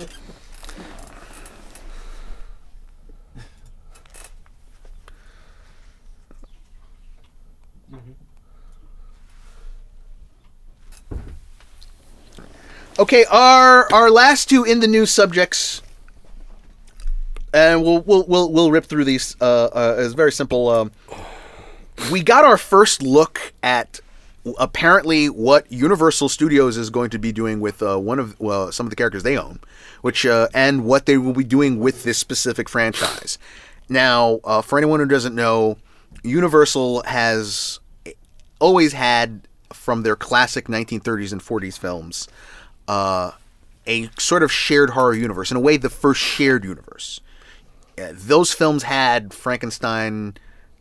Okay, our our last two in the news subjects and we'll we'll we'll, we'll rip through these. Uh, uh, it's very simple. Um, we got our first look at apparently what Universal Studios is going to be doing with uh, one of well, some of the characters they own, which uh, and what they will be doing with this specific franchise. Now, uh, for anyone who doesn't know, Universal has always had from their classic 1930s and 40s films uh, a sort of shared horror universe in a way the first shared universe yeah, those films had Frankenstein,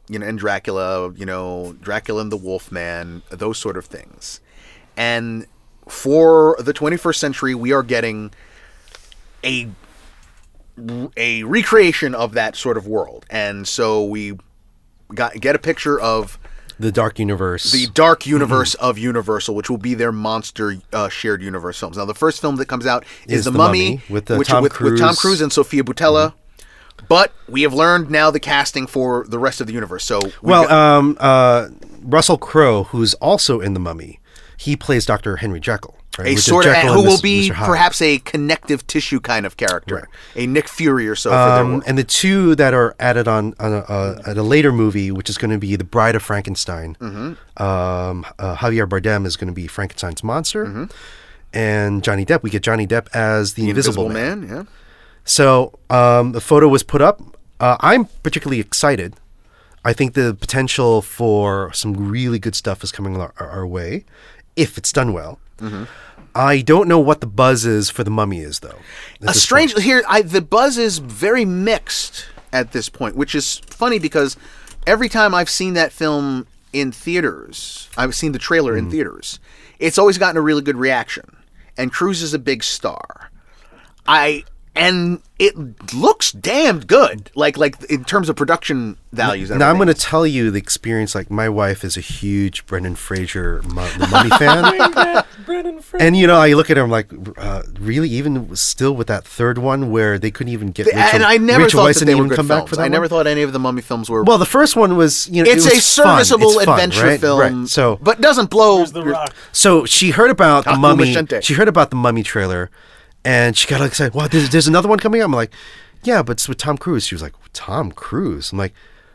you know, and Dracula, you know, Dracula and the Wolfman, those sort of things. And for the 21st century, we are getting a a recreation of that sort of world. And so we got get a picture of The Dark Universe. the dark universe of Universal, which will be their monster uh, shared universe films. Now, the first film that comes out is, Is The, The Mummy, Mummy, with, uh, which, Tom with, with Tom Cruise. Mm-hmm. Cruise and Sofia Boutella. But we have learned now the casting for the rest of the universe. So well, got- um, uh, Russell Crowe, who's also in The Mummy, he plays Dr. Henry Jekyll. Right? a Which sort of who will be Mr. Perhaps a connective tissue kind of character, Right. a Nick Fury or so. Um, and the two that are added on, on a, uh, at a later movie, which is going to be The Bride of Frankenstein. Mm-hmm. Um, uh, Javier Bardem is going to be Frankenstein's monster, Mm-hmm. and Johnny Depp. We get Johnny Depp as the, The Invisible, Man. Man, yeah. So um, the photo was put up. Uh, I'm particularly excited. I think the potential for some really good stuff is coming our, our way, if it's done well. Mm-hmm. I don't know what the buzz is for the Mummy is though. a strange point. here I, the buzz is very mixed at this point which is funny because every time i've seen that film in theaters i've seen the trailer Mm. in theaters it's always gotten a really good reaction and Cruise is a big star i and it looks damned good like like in terms of production values and Now I'm going to tell you the experience. Like my wife is a huge Brendan Fraser mu- the Mummy fan, Brendan Fraser. and you know I look at her, I'm like, uh, really? Even still with that third one where they couldn't even get Rachel, and i never Rachel thought Weisz that they were even good come films back for that. i never one? thought any of the mummy films were Well, the first one was you know it's it a was fun. serviceable It's fun, adventure right? film Right. So but doesn't blow the rock? So she heard about the mummy. Machente. She heard about the mummy trailer, and she got excited. Wow, there's, there's another one coming out. I'm like, yeah, but it's with Tom Cruise. She was like, Tom Cruise. I'm like,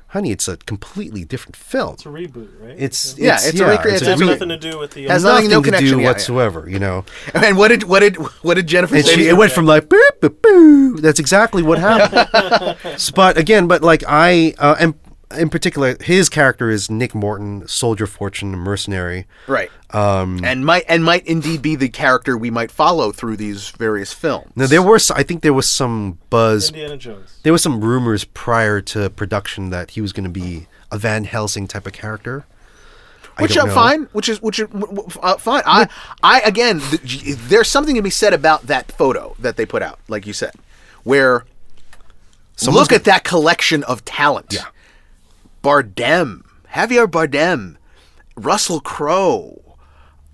honey, it's a completely different film. It's a reboot, right? It's Yeah, it's, it's a yeah, recre- it's it's it has re- nothing to do with the. Has nothing- no to connection, do yeah, yeah. whatsoever. You know, And what did what did what did Jennifer and say? she, it went from like boop boop boo. That's exactly what happened. But again, but like I uh, and in particular, his character is Nick Morton, soldier fortune, mercenary. right, um, and might and might indeed be the character we might follow through these various films. Now there was, I think, there was some buzz Indiana Jones. There was some rumors prior to production that he was going to be a Van Helsing type of character. which I'm know. fine, which is which is w- w- uh, fine. I I again, th- there's something to be said about that photo that they put out, like you said, where Someone's look at that collection of talent. Yeah. Bardem, Javier Bardem, Russell Crowe,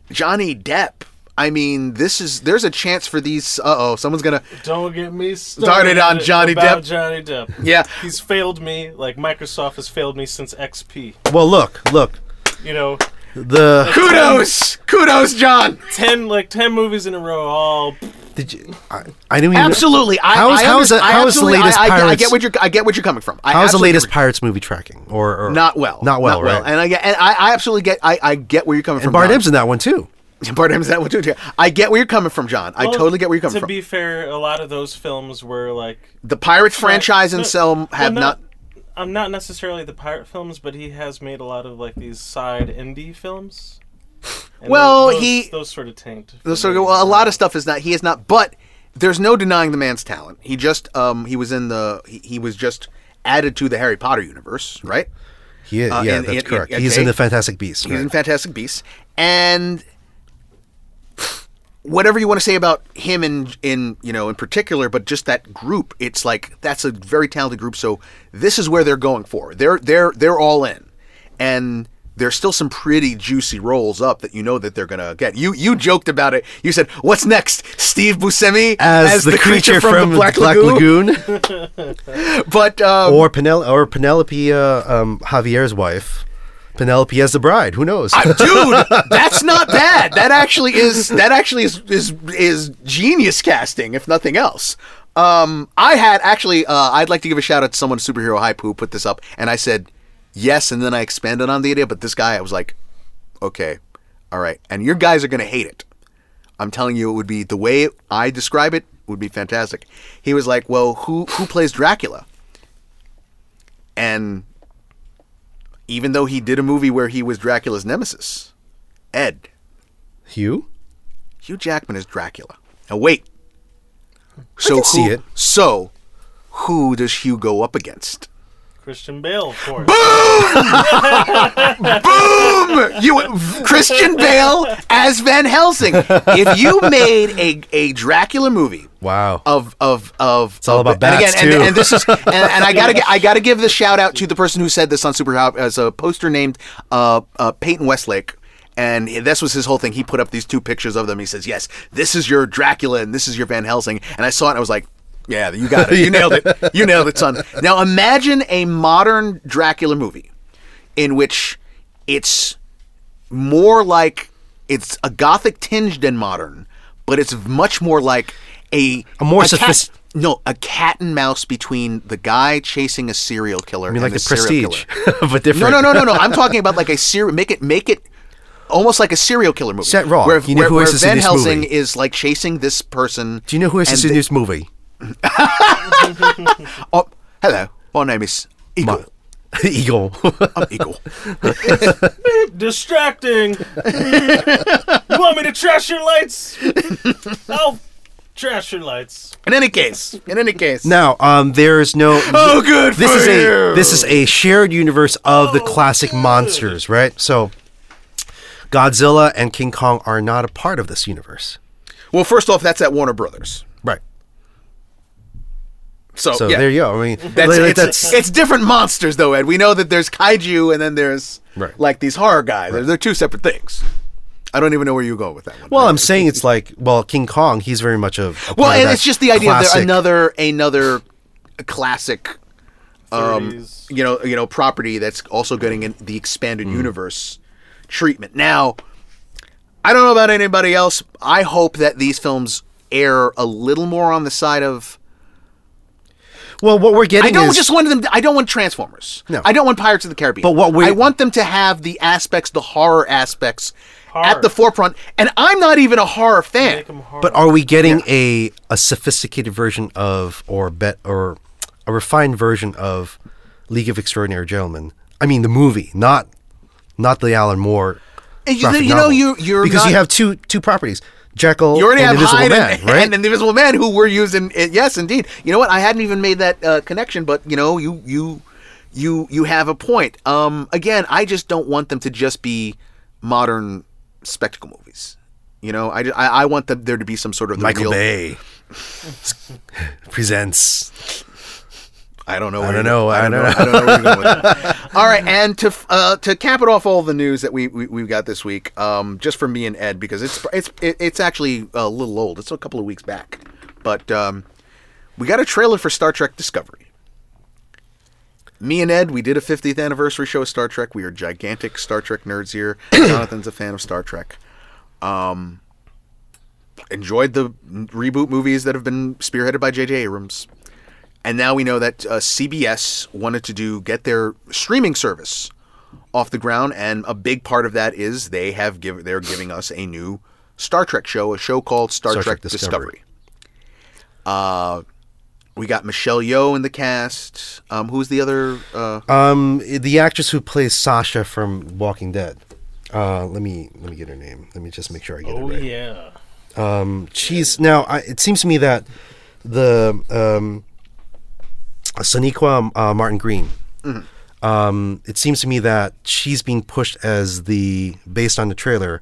Johnny Depp. I mean, this is there's a chance for these. Uh oh, someone's gonna. Don't get me Started started, on Johnny Depp. Johnny Depp. Yeah. he's failed me like Microsoft has failed me since XP. Well, look, look. You know, The Kudos, kudos, John. ten like ten movies in a row. All did you? I, I didn't even. Absolutely. I, How is- I how is understand- the- I how is the latest I, I, I get what you're. I get what you're coming from. I How's the latest agree. Pirates movie tracking? Or, or Not well. Not well, right? And I get, and I, I, I absolutely get. I, I get where you're coming from. and from. Bardem's in that one too. John. Bardem's that one too. too. I get where you're coming from, John. I Well, totally get where you're coming To from. To be fair, a lot of those films were like the Pirates franchise and No, Selm have well, not. I'm not necessarily the pirate films, but he has made a lot of like these side indie films. And Well, those, he- those sort of tanked. Those sort of- well, a lot of stuff is not. He is not. But there's no denying the man's talent. He just. Um. He was in the. He, he was just added to the Harry Potter universe, right? He is, Uh, yeah, and- that's and- correct. and- He's in the Fantastic Beasts. He's right. in Fantastic Beasts, and whatever you want to say about him in in you know in particular, but just that group, it's like that's a very talented group. So this is where they're going for. They're they're they're all in, and there's still some pretty juicy rolls up that you know that they're gonna get. You you joked about it. You said, "What's next?" Steve Buscemi as, the, creature, from, the Black, Black Lagoon. Lagoon, But um, or Penel or Penelope, uh, um, Javier's wife, Penelope as the bride. Who knows? Uh, dude, that's not bad. That actually is that actually is is is genius casting, if nothing else. Um, I had actually, uh, I'd like to give a shout out to someone superhero hype who put this up, and I said yes, and then I expanded on the idea. But this guy, I was like, okay, all right, and your guys are gonna hate it. I'm telling you, it would be the way I describe it would be fantastic. He was like, well, who who plays Dracula? And even though he did a movie where he was Dracula's nemesis, Ed, Hugh. Hugh Jackman is Dracula. Now wait. So can see it. So who does Hugh go up against? Christian Bale, of course. Boom! Boom! You Christian Bale as Van Helsing. If you made a, a Dracula movie Wow. of of of it's all about and bats, again, too. And, and this is and, and I gotta get, I gotta give the shout out to the person who said this on Super Hop as a poster named uh, uh, Peyton Westlake. And this was his whole thing. He put up these two pictures of them. He says, "Yes, this is your Dracula and this is your Van Helsing." And I saw it. and I was like, "Yeah, you got it. You nailed it. You nailed it, son." Now imagine a modern Dracula movie in which it's more like it's a gothic tinged and modern, but it's much more like a A more cat- sophist- no a cat and mouse between the guy chasing a serial killer. I mean, like and the Prestige, but No, different. no, no, no, no. no. I'm talking about like a serial. Make it, make it. Almost like a serial killer movie. Set raw. Where, You know where, who where is this in Van Helsing movie? is like chasing this person. Do you know who is in this movie? Oh, hello. My name is Eagle. Eagle. I'm Eagle. Distracting. you want me to trash your lights? I'll trash your lights. In any case, in any case. now, um, there is no. Oh, good This for is you. a this is a shared universe of the classic monsters, right? So, Godzilla and King Kong are not a part of this universe, Well, first off, that's at Warner Brothers. Right? So, So yeah. there you go. I mean, That's, like, it's, that's it's different monsters, though, Ed. We know that there's kaiju and then there's Right. like these horror guys. They're, they're two separate things. I don't even know where you go with that one. well, I'm saying it's like well, King Kong. He's very much a, a well, and that it's just the idea of classic- there, another another classic, um, 30s. you know, you know, property that's also getting in the expanded universe treatment. Now, I don't know about anybody else. I hope that these films air a little more on the side of Well, what we're getting I don't is just want them. I don't want Transformers. No. I don't want Pirates of the Caribbean. But what we- I want them to have the aspects, the horror aspects, Horror. at the forefront. And I'm not even a horror fan. Make 'em hard. But are we getting a a sophisticated version of or bet or a refined version of League of Extraordinary Gentlemen? I mean the movie, not not the Alan Moore. You- you know, novel. you- you're because you have two two properties, Jekyll You already and have Invisible Hyde Man, and, right? and the Invisible Man, who we're using. It, yes, indeed. You know what? I hadn't even made that uh, connection, but you know, you you you you have a point. Um, again, I just don't want them to just be modern spectacle movies. You know, I, I, I want the, there to be some sort of the Michael Bay presents. I don't know. I don't know, I I don't know. I don't know where you're going. All right, and to uh, to cap it off all the news that we, we we've got this week, um, just for me and Ed because it's it's it- it's actually a little old. It's a couple of weeks back, but um, we got a trailer for Star Trek Discovery. Me and Ed, we did a 50th anniversary show of Star Trek. We are gigantic Star Trek nerds here. Jonathan's a fan of Star Trek. Um, enjoyed the reboot movies that have been spearheaded by J.J. Abrams. And now we know that uh, CBS wanted to do get their streaming service off the ground, and a big part of that is they have give they're giving us a new Star Trek show, a show called Star, Star Trek, Trek Discovery. Discovery. Uh, we got Michelle Yeoh in the cast. Um, who's the other? Uh, Um, the actress who plays Sasha from Walking Dead. Uh, let me let me get her name. Let me just make sure I get Oh it right. Oh yeah. Um, she's now. I, it seems to me that the um, Sonequa uh, Martin Green. Um, it seems to me that she's being pushed as the based on the trailer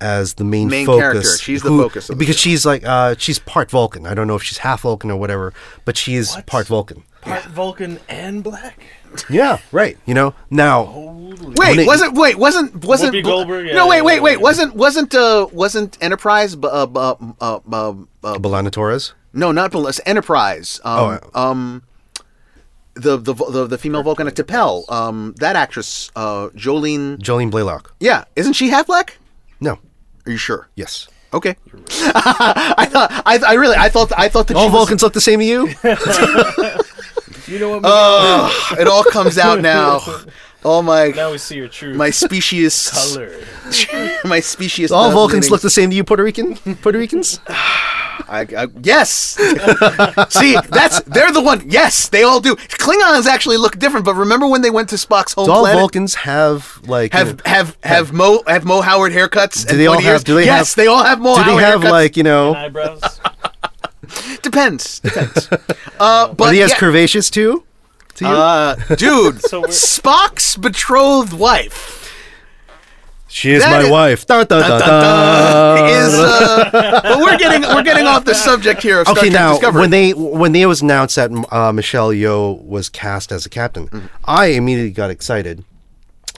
as the main, Main focus. character. She's the focus of the because show. she's like uh, she's part Vulcan. I don't know if she's half Vulcan or whatever, but she is What? part Vulcan. Part Vulcan and black. Yeah, right. You know now. Holy. wait, it- wasn't wait wasn't wasn't Whoopi Goldberg? Yeah, no wait wait wait yeah. wasn't wasn't uh wasn't Enterprise bu- uh, uh, uh, uh, uh, B'Elanna Torres. no not Bel- Enterprise um, Oh, um the, the the the female Vulcan at T'Pol um that actress uh Jolene Jolene Blalock. yeah isn't she half black No. are you sure Yes. okay I thought I, I really I thought I thought that All she was- Vulcans look the same to you. You know what? Oh, it all comes out now. All my now we see your true my species color. my species. All Vulcans look the same to you, Puerto Rican. Puerto Ricans. I, I, yes. See, that's they're the one. Yes, they all do. Klingons actually look different, but remember when they went to Spock's home all planet? Vulcans have like. you have know, have have Moe have Moe Howard haircuts? and they all pointy have- ears? do they yes, have- they all have Moe do they have haircuts. like you know? Eyebrows. depends depends. uh, but Are they as yeah, curvaceous too? To you? uh, dude, So Spock's betrothed wife. she is that my is- wife. Dun, dun, dun, dun. is uh, but we're getting we're getting off the subject here of okay, Trek now Discovery. when they when they was announced that uh, Michelle Yeoh was cast as a captain, Mm-hmm. I immediately got excited.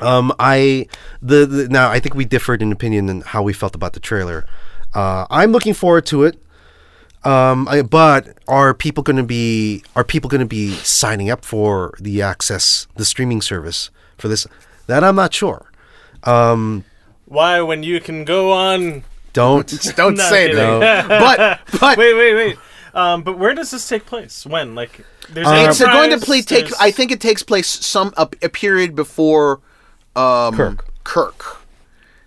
Um, I the, the now I think we differed in opinion in how we felt about the trailer. Uh, I'm looking forward to it. Um, I, but are people going to be are people going to be signing up for the access the streaming service for this? That I'm not sure. Why, when you can go on? Don't don't say kidding. that. But but Wait, wait, wait. Um, but where does this take place? When? Like, there's it's uh, going to play take. there's- I think it takes place some a, a period before um, Kirk. Kirk.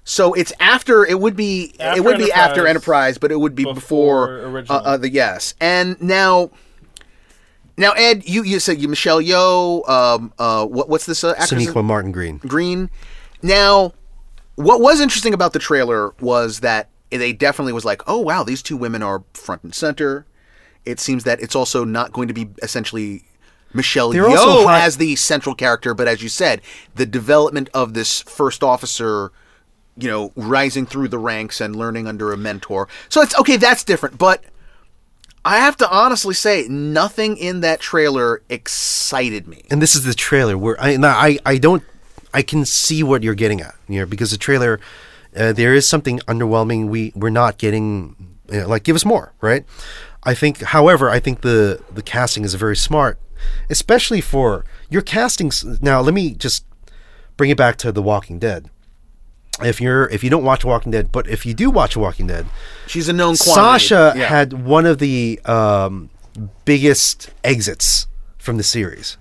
So it's after. It would be. it After would be after Enterprise, Enterprise, but it would be before before, original. uh, uh, the yes. And now. Now, Ed, you, you said you Michelle Yeoh. Um, uh, what, what's this uh, actress? Sonequa Martin Green. Green. Now, what was interesting about the trailer was that they definitely was like, oh wow, these two women are front and center. It seems that it's also not going to be essentially Michelle They're Yeoh high- as the central character, but as you said, the development of this first officer, you know, rising through the ranks and learning under a mentor. So it's okay, that's different, but I have to honestly say, nothing in that trailer excited me. and this is the trailer where I now I I don't I can see what you're getting at here because the trailer uh, there is something underwhelming. We we're not getting you know, like give us more, right? I think, however, I think the the casting is very smart, especially for your castings. Now, let me just bring it back to The Walking Dead. If you're if you don't watch Walking Dead, but if you do watch Walking Dead, She's a known quantity. Sasha Yeah. had one of the um, biggest exits from the series.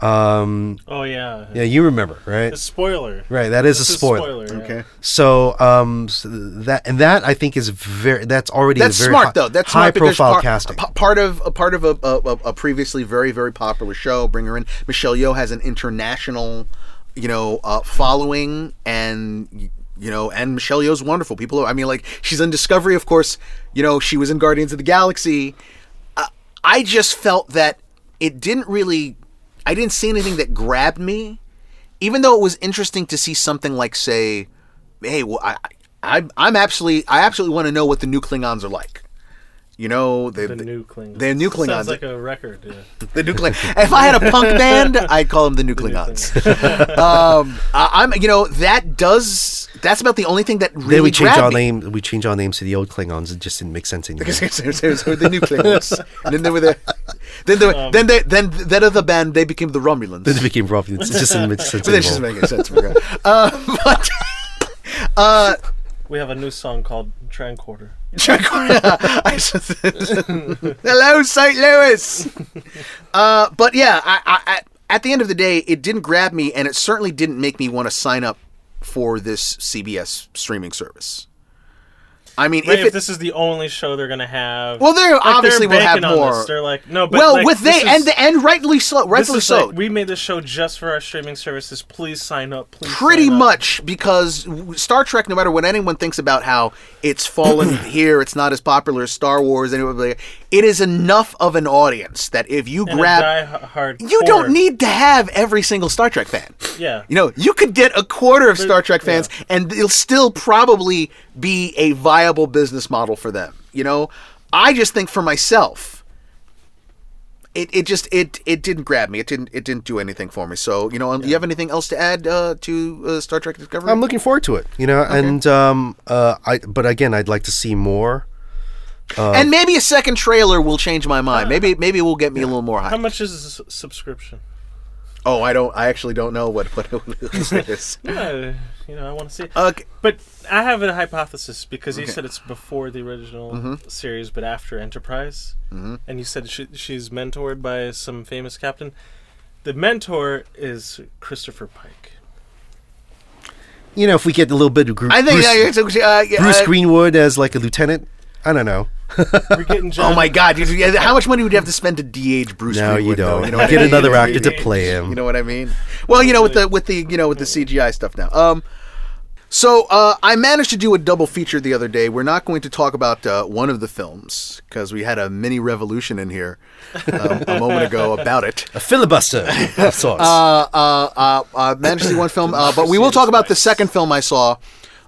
Um, Oh yeah. yeah, you remember, right? A spoiler. Right, that is This a is spoiler. yeah. Okay. So, um, so that and that I think is very that's already That's a very smart hi- though. That's high smart because profile part, casting. p- part of a part of a, a, a previously very very popular show. Bring her in. Michelle Yeoh has an international, you know, uh, following, and you know, and Michelle Yeoh's wonderful. People, I mean, like she's in Discovery, of course. You know, she was in Guardians of the Galaxy. Uh, I just felt that it didn't really. I didn't see anything that grabbed me, even though it was interesting to see something like, say, hey, well, I, I, I'm absolutely, I absolutely want to know what the new Klingons are like. You know, they, The new Klingons. They're new Klingons. Sounds like a record. Yeah. the new Kling. if I had a punk band, I'd call them the new Klingons. um, I, I'm, you know, that does. That's about the only thing that really then we change our me. name. We change our names to the old Klingons. It just didn't make sense anymore. so, so, so the new Klingons. and then they were the, then they, then they, then that other band they became the Romulans. then it became Robin. It just didn't make sense but that just making sense. Forgot. Uh, but uh, We have a new song called Transporter. Hello, St. Louis. Uh, but yeah, I, I, at the end of the day, it didn't grab me, and it certainly didn't make me want to sign up for this CBS streaming service. I mean, if, if, it, this is the only show they're gonna have, well, they like, obviously they're will have more. This. They're like, no, but well, like, with they is- and and rightly so, this rightfully so. like, we made this show just for our streaming services. Please sign up. Please. Pretty sign up. much because Star Trek, no matter what anyone thinks about how it's fallen here, it's not as popular as Star Wars. Anyway, it is enough of an audience that if you And grab, you don't need to have every single Star Trek fan. Yeah. You know, you could get a quarter of Star Trek fans, and it'll still probably be a viable business model for them. You know, I just think for myself, it, it just it it didn't grab me. It didn't it didn't do anything for me. So you know, do you have anything else to add uh, to uh, Star Trek Discovery? I'm looking forward to it. You know, and um, uh, I. But again, I'd like to see more. and maybe a second trailer will change my mind. Maybe maybe it will get me a little more How much is this subscription? Oh, I don't. I actually don't know what what it is. Yeah, you know, I want to see. it. Okay. But I have a hypothesis because you said it's before the original Mm-hmm. series, but after Enterprise, mm-hmm. and you said she, she's mentored by some famous captain. The mentor is Christopher Pike. You know, if we get a little bit of Gru- I think Bruce, uh, it's, uh, yeah, Bruce uh, Greenwood as like a lieutenant. I don't know. We're getting John. Oh my God! How much money would you have to spend to de-age Bruce? No, you Greenwood, though? don't. You know what Get I mean? another actor to play him. You know what I mean? Well, you know with the with the you know with the CGI stuff now. Um, so uh, I managed to do a double feature the other day. We're not going to talk about uh, one of the films because we had a mini revolution in here um, a moment ago about it. A filibuster of sorts. Uh, uh, uh, uh, managed to see one film, uh, but we will talk about the second film I saw,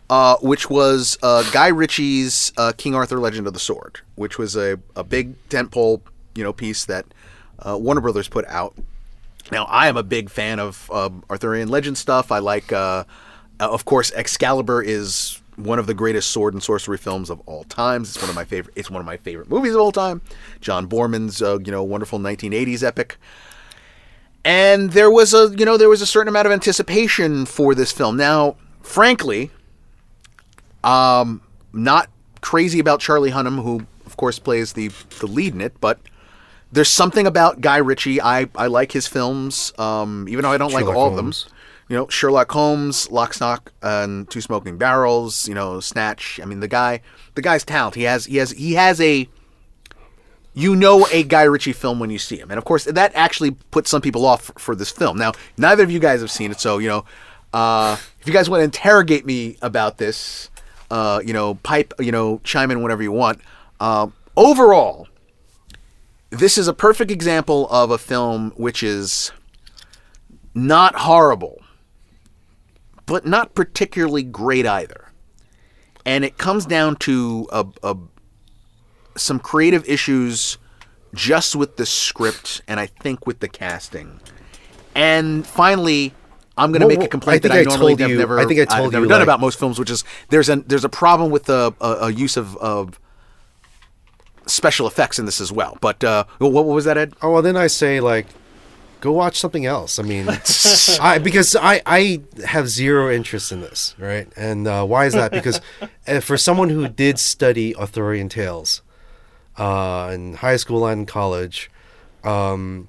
uh, which was uh, Guy Ritchie's uh, King Arthur: Legend of the Sword, which was a, a big tentpole you know piece that uh, Warner Brothers put out. Now I am a big fan of uh, Arthurian legend stuff. I like, uh, of course, Excalibur is one of the greatest sword and sorcery films of all times. It's one of my favorite. It's one of my favorite movies of all time. John Boorman's uh, you know wonderful 1980s epic and there was a you know there was a certain amount of anticipation for this film now frankly um not crazy about charlie hunnam who of course plays the the lead in it but there's something about guy ritchie i i like his films um even though i don't like all Holmes. of them you know sherlock holmes lock stock and two smoking barrels you know snatch i mean the guy the guy's talent he has he has he has a you know a Guy Ritchie film when you see him. And of course, that actually puts some people off for, for this film. Now, neither of you guys have seen it, so, you know, uh, if you guys want to interrogate me about this, uh, you know, pipe, you know, chime in whenever you want. Um, overall, this is a perfect example of a film which is not horrible, but not particularly great either. And it comes down to a, a some creative issues just with the script and I think with the casting. And finally, I'm going to Well, make a complaint I that I I normally have never I think I I've told never you, done like- about most films, which is there's a there's a problem with the a, a use of, of special effects in this as well. But uh, what, what was that, Ed? Oh well, then I say like, go watch something else. I mean, I because I I have zero interest in this, right? And uh, why is that? Because uh, for someone who did study Arthurian tales uh, in high school and college, um,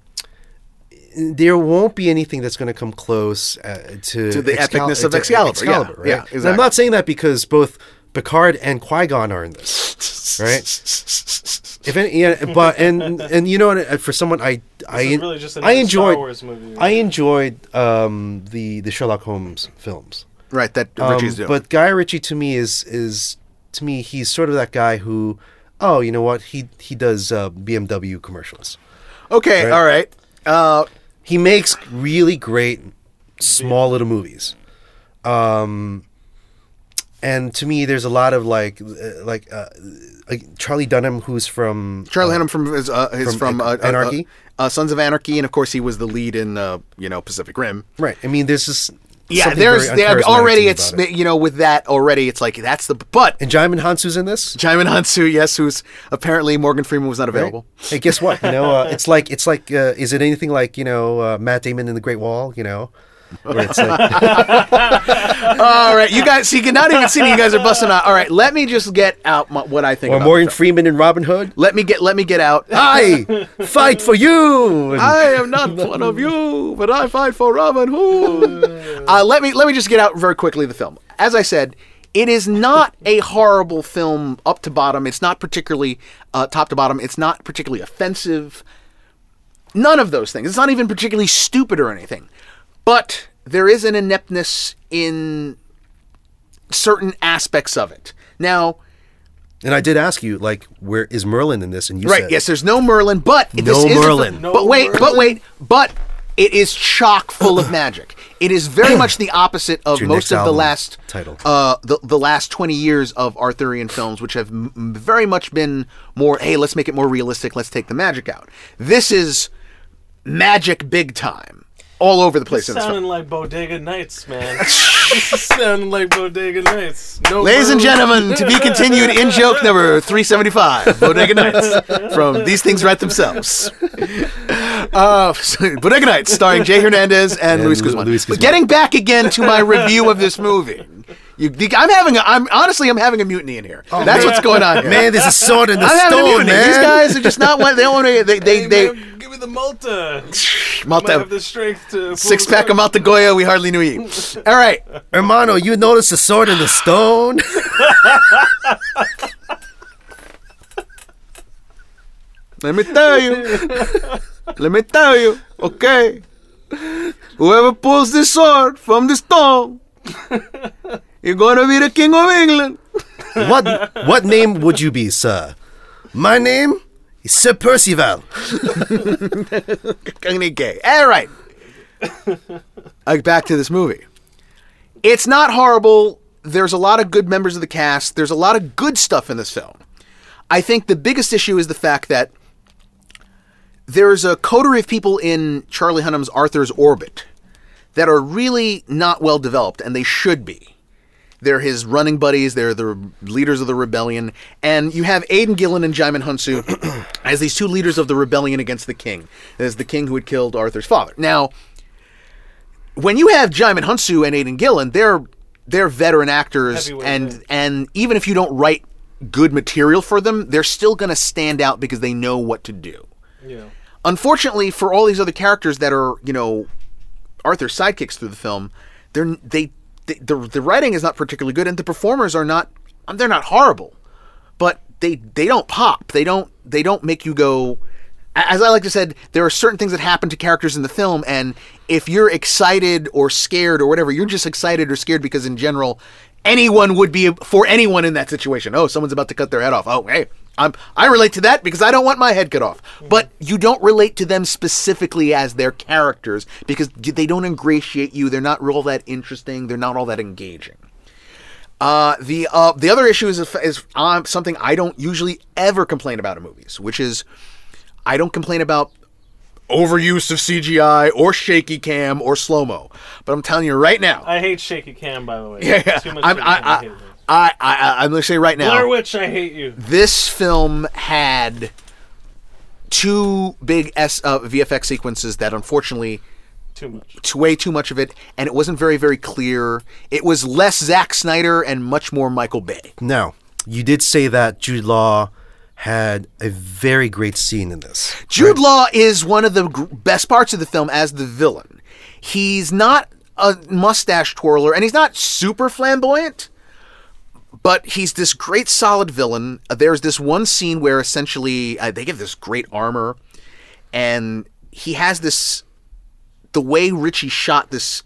there won't be anything that's going to come close uh, to To the Excal- epicness of to Excalibur, yeah, right? yeah, And I'm not saying that because both Picard and Qui Gon are in this, right? If any, yeah, but and and you know what? uh, For someone I I really just I enjoyed Star Wars movie. I enjoyed um, the the Sherlock Holmes films. Right, that Um, Ritchie's doing. but Guy Ritchie to me is is to me he's sort of that guy who oh you know what he he does uh, BMW commercials. okay, right. all right. Uh, He makes really great small little movies. Um, and to me, there's a lot of like, uh, like, uh, like Charlie Dunham, who's from Charlie uh, Hunnam from his, uh, his from from, uh, uh, Anarchy? uh, Sons of Anarchy, and of course he was the lead in uh, you know Pacific Rim. right. I mean, there's just Yeah, there's there, already it's it. you know with that already it's like that's the but and Djimon Hounsou's in this. Djimon Hounsou, yes, who's apparently Morgan Freeman was not right? available. Hey, guess what? You know, uh, it's like it's like uh, is it anything like you know uh, Matt Damon in The Great Wall? You know, where it's like, All right, you guys, see, not even see me. you guys are busting out. All right, let me just get out my, what I think. or about Morgan the film. Freeman and Robin Hood. Let me get let me get out. I fight for you. And- I am not one of you, but I fight for Robin Hood. uh, let me let me just get out very quickly the film. As I said, it is not a horrible film up to bottom. It's not particularly uh, top to bottom. It's not particularly offensive. None of those things. It's not even particularly stupid or anything. But there is an ineptness in certain aspects of it. Now, And I did ask you, like, where is Merlin in this? And you said. right? said, Yes, there's no Merlin, but this No is a- Merlin. but wait, but wait, but it is chock full of magic. It is very much the opposite of most of the last title. uh, the the last twenty years of Arthurian films, which have m- m- very much been more. Hey, let's make it more realistic. Let's take the magic out. This is magic big time, all over the place in this film. sounding like Bodega Nights, man. this is sounding like Bodega Nights. No Ladies and gentlemen, to be continued in joke number 375, Bodega Nights, from These Things Write Themselves. Uh, Bodega Nights, starring Jay Hernandez and, And Luis Guzman. Luis But Guzman. getting back again to my review of this movie. You, I'm having a, I'm honestly, I'm having a mutiny in here. Oh, That's what's going on here. Oh, Man, there's a sword in the I'm having a stone, mutiny. man. These guys are just not one. They don't want to. They they Hey, they. man, give me the Malta. Might Malta, have the strength to six pack of Malta Goya. We hardly knew you. All right. Hermano, you notice the sword in the stone? Let me tell you. Let me tell you. Okay. Whoever pulls this sword from the stone, you're gonna be the king of England. what what name would you be, sir? My name is Sir Percival. Gonna be gay. All right. Like back to this movie. It's not horrible. There's a lot of good members of the cast. There's a lot of good stuff in this film. I think the biggest issue is the fact that there's a coterie of people in Charlie Hunnam's Arthur's orbit that are really not well developed, and they should be. They're his running buddies. They're the leaders of the rebellion, and you have Aidan Gillen and Djimon Hounsou as these two leaders of the rebellion against the king, as the king who had killed Arthur's father. Now, when you have Djimon Hounsou and Aidan Gillen, they're they're veteran actors, and and even if you don't write good material for them, they're still going to stand out because they know what to do. Yeah. Unfortunately, for all these other characters that are, you know, Arthur's sidekicks through the film, they're they, the the writing is not particularly good, and the performers are not. They're not horrible, but they they don't pop. They don't they don't make you go. As I like to said, there are certain things that happen to characters in the film, and if you're excited or scared or whatever, you're just excited or scared because in general, anyone would be for anyone in that situation. Oh, someone's about to cut their head off. Oh, hey, I'm I relate to that because I don't want my head cut off. But you don't relate to them specifically as their characters because they don't ingratiate you. They're not all that interesting. They're not all that engaging. Uh, the uh, the other issue is is um, something I don't usually ever complain about in movies, which is I don't complain about overuse of CGI or shaky cam or slow mo. But I'm telling you right now, I hate shaky cam, by the way. yeah, yeah, Too much I'm, shaky I. I, I, hate it. I, I, I'm going to say right now, Blair Witch, I hate you. this film had two big S uh, VFX sequences that unfortunately Too much. t- way too much of it, and it wasn't very very clear. It was less Zack Snyder and much more Michael Bay. Now, you did say that Jude Law had a very great scene in this. Jude Law is one of the gr- best parts of the film as the villain. He's not a mustache twirler, and he's not super flamboyant, but he's this great solid villain. Uh, There's this one scene where essentially uh, they give this great armor, and he has this. The way Richie shot this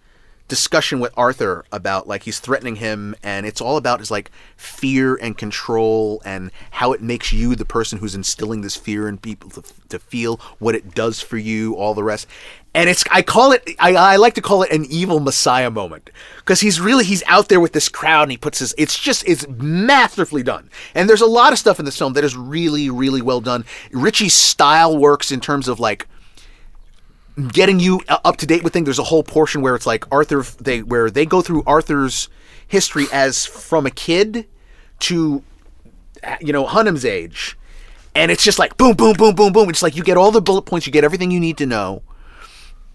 discussion with Arthur about like he's threatening him and it's all about his like fear and control and how it makes you the person who's instilling this fear in people to, to feel what it does for you all the rest and it's I call it I, I like to call it an evil messiah moment. Because he's really he's out there with this crowd and he puts his it's just it's masterfully done. And there's a lot of stuff in this film that is really really well done. Richie's style works in terms of like getting you up to date with things. There's a whole portion where it's like Arthur, they where they go through Arthur's history as from a kid to, you know, Hunnam's age, and it's just like boom, boom, boom, boom, boom. It's like you get all the bullet points, you get everything you need to know,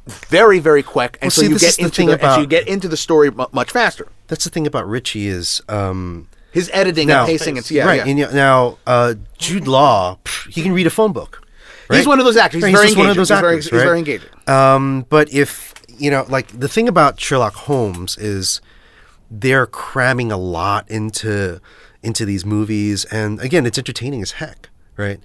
very, very quick, and Well, so see, you get into the, so you get into the story mu- much faster. That's the thing about Richie is um, His editing Now- and pacing, and yeah, right. yeah. And you- now uh, Jude Law, he can read a phone book. He's one of those actors. He's Right, very just one of engaging. those He's very- actors, he's very engaging. Um, but if you know, like the thing about Sherlock Holmes is they're cramming a lot into into these movies, and again, it's entertaining as heck, right?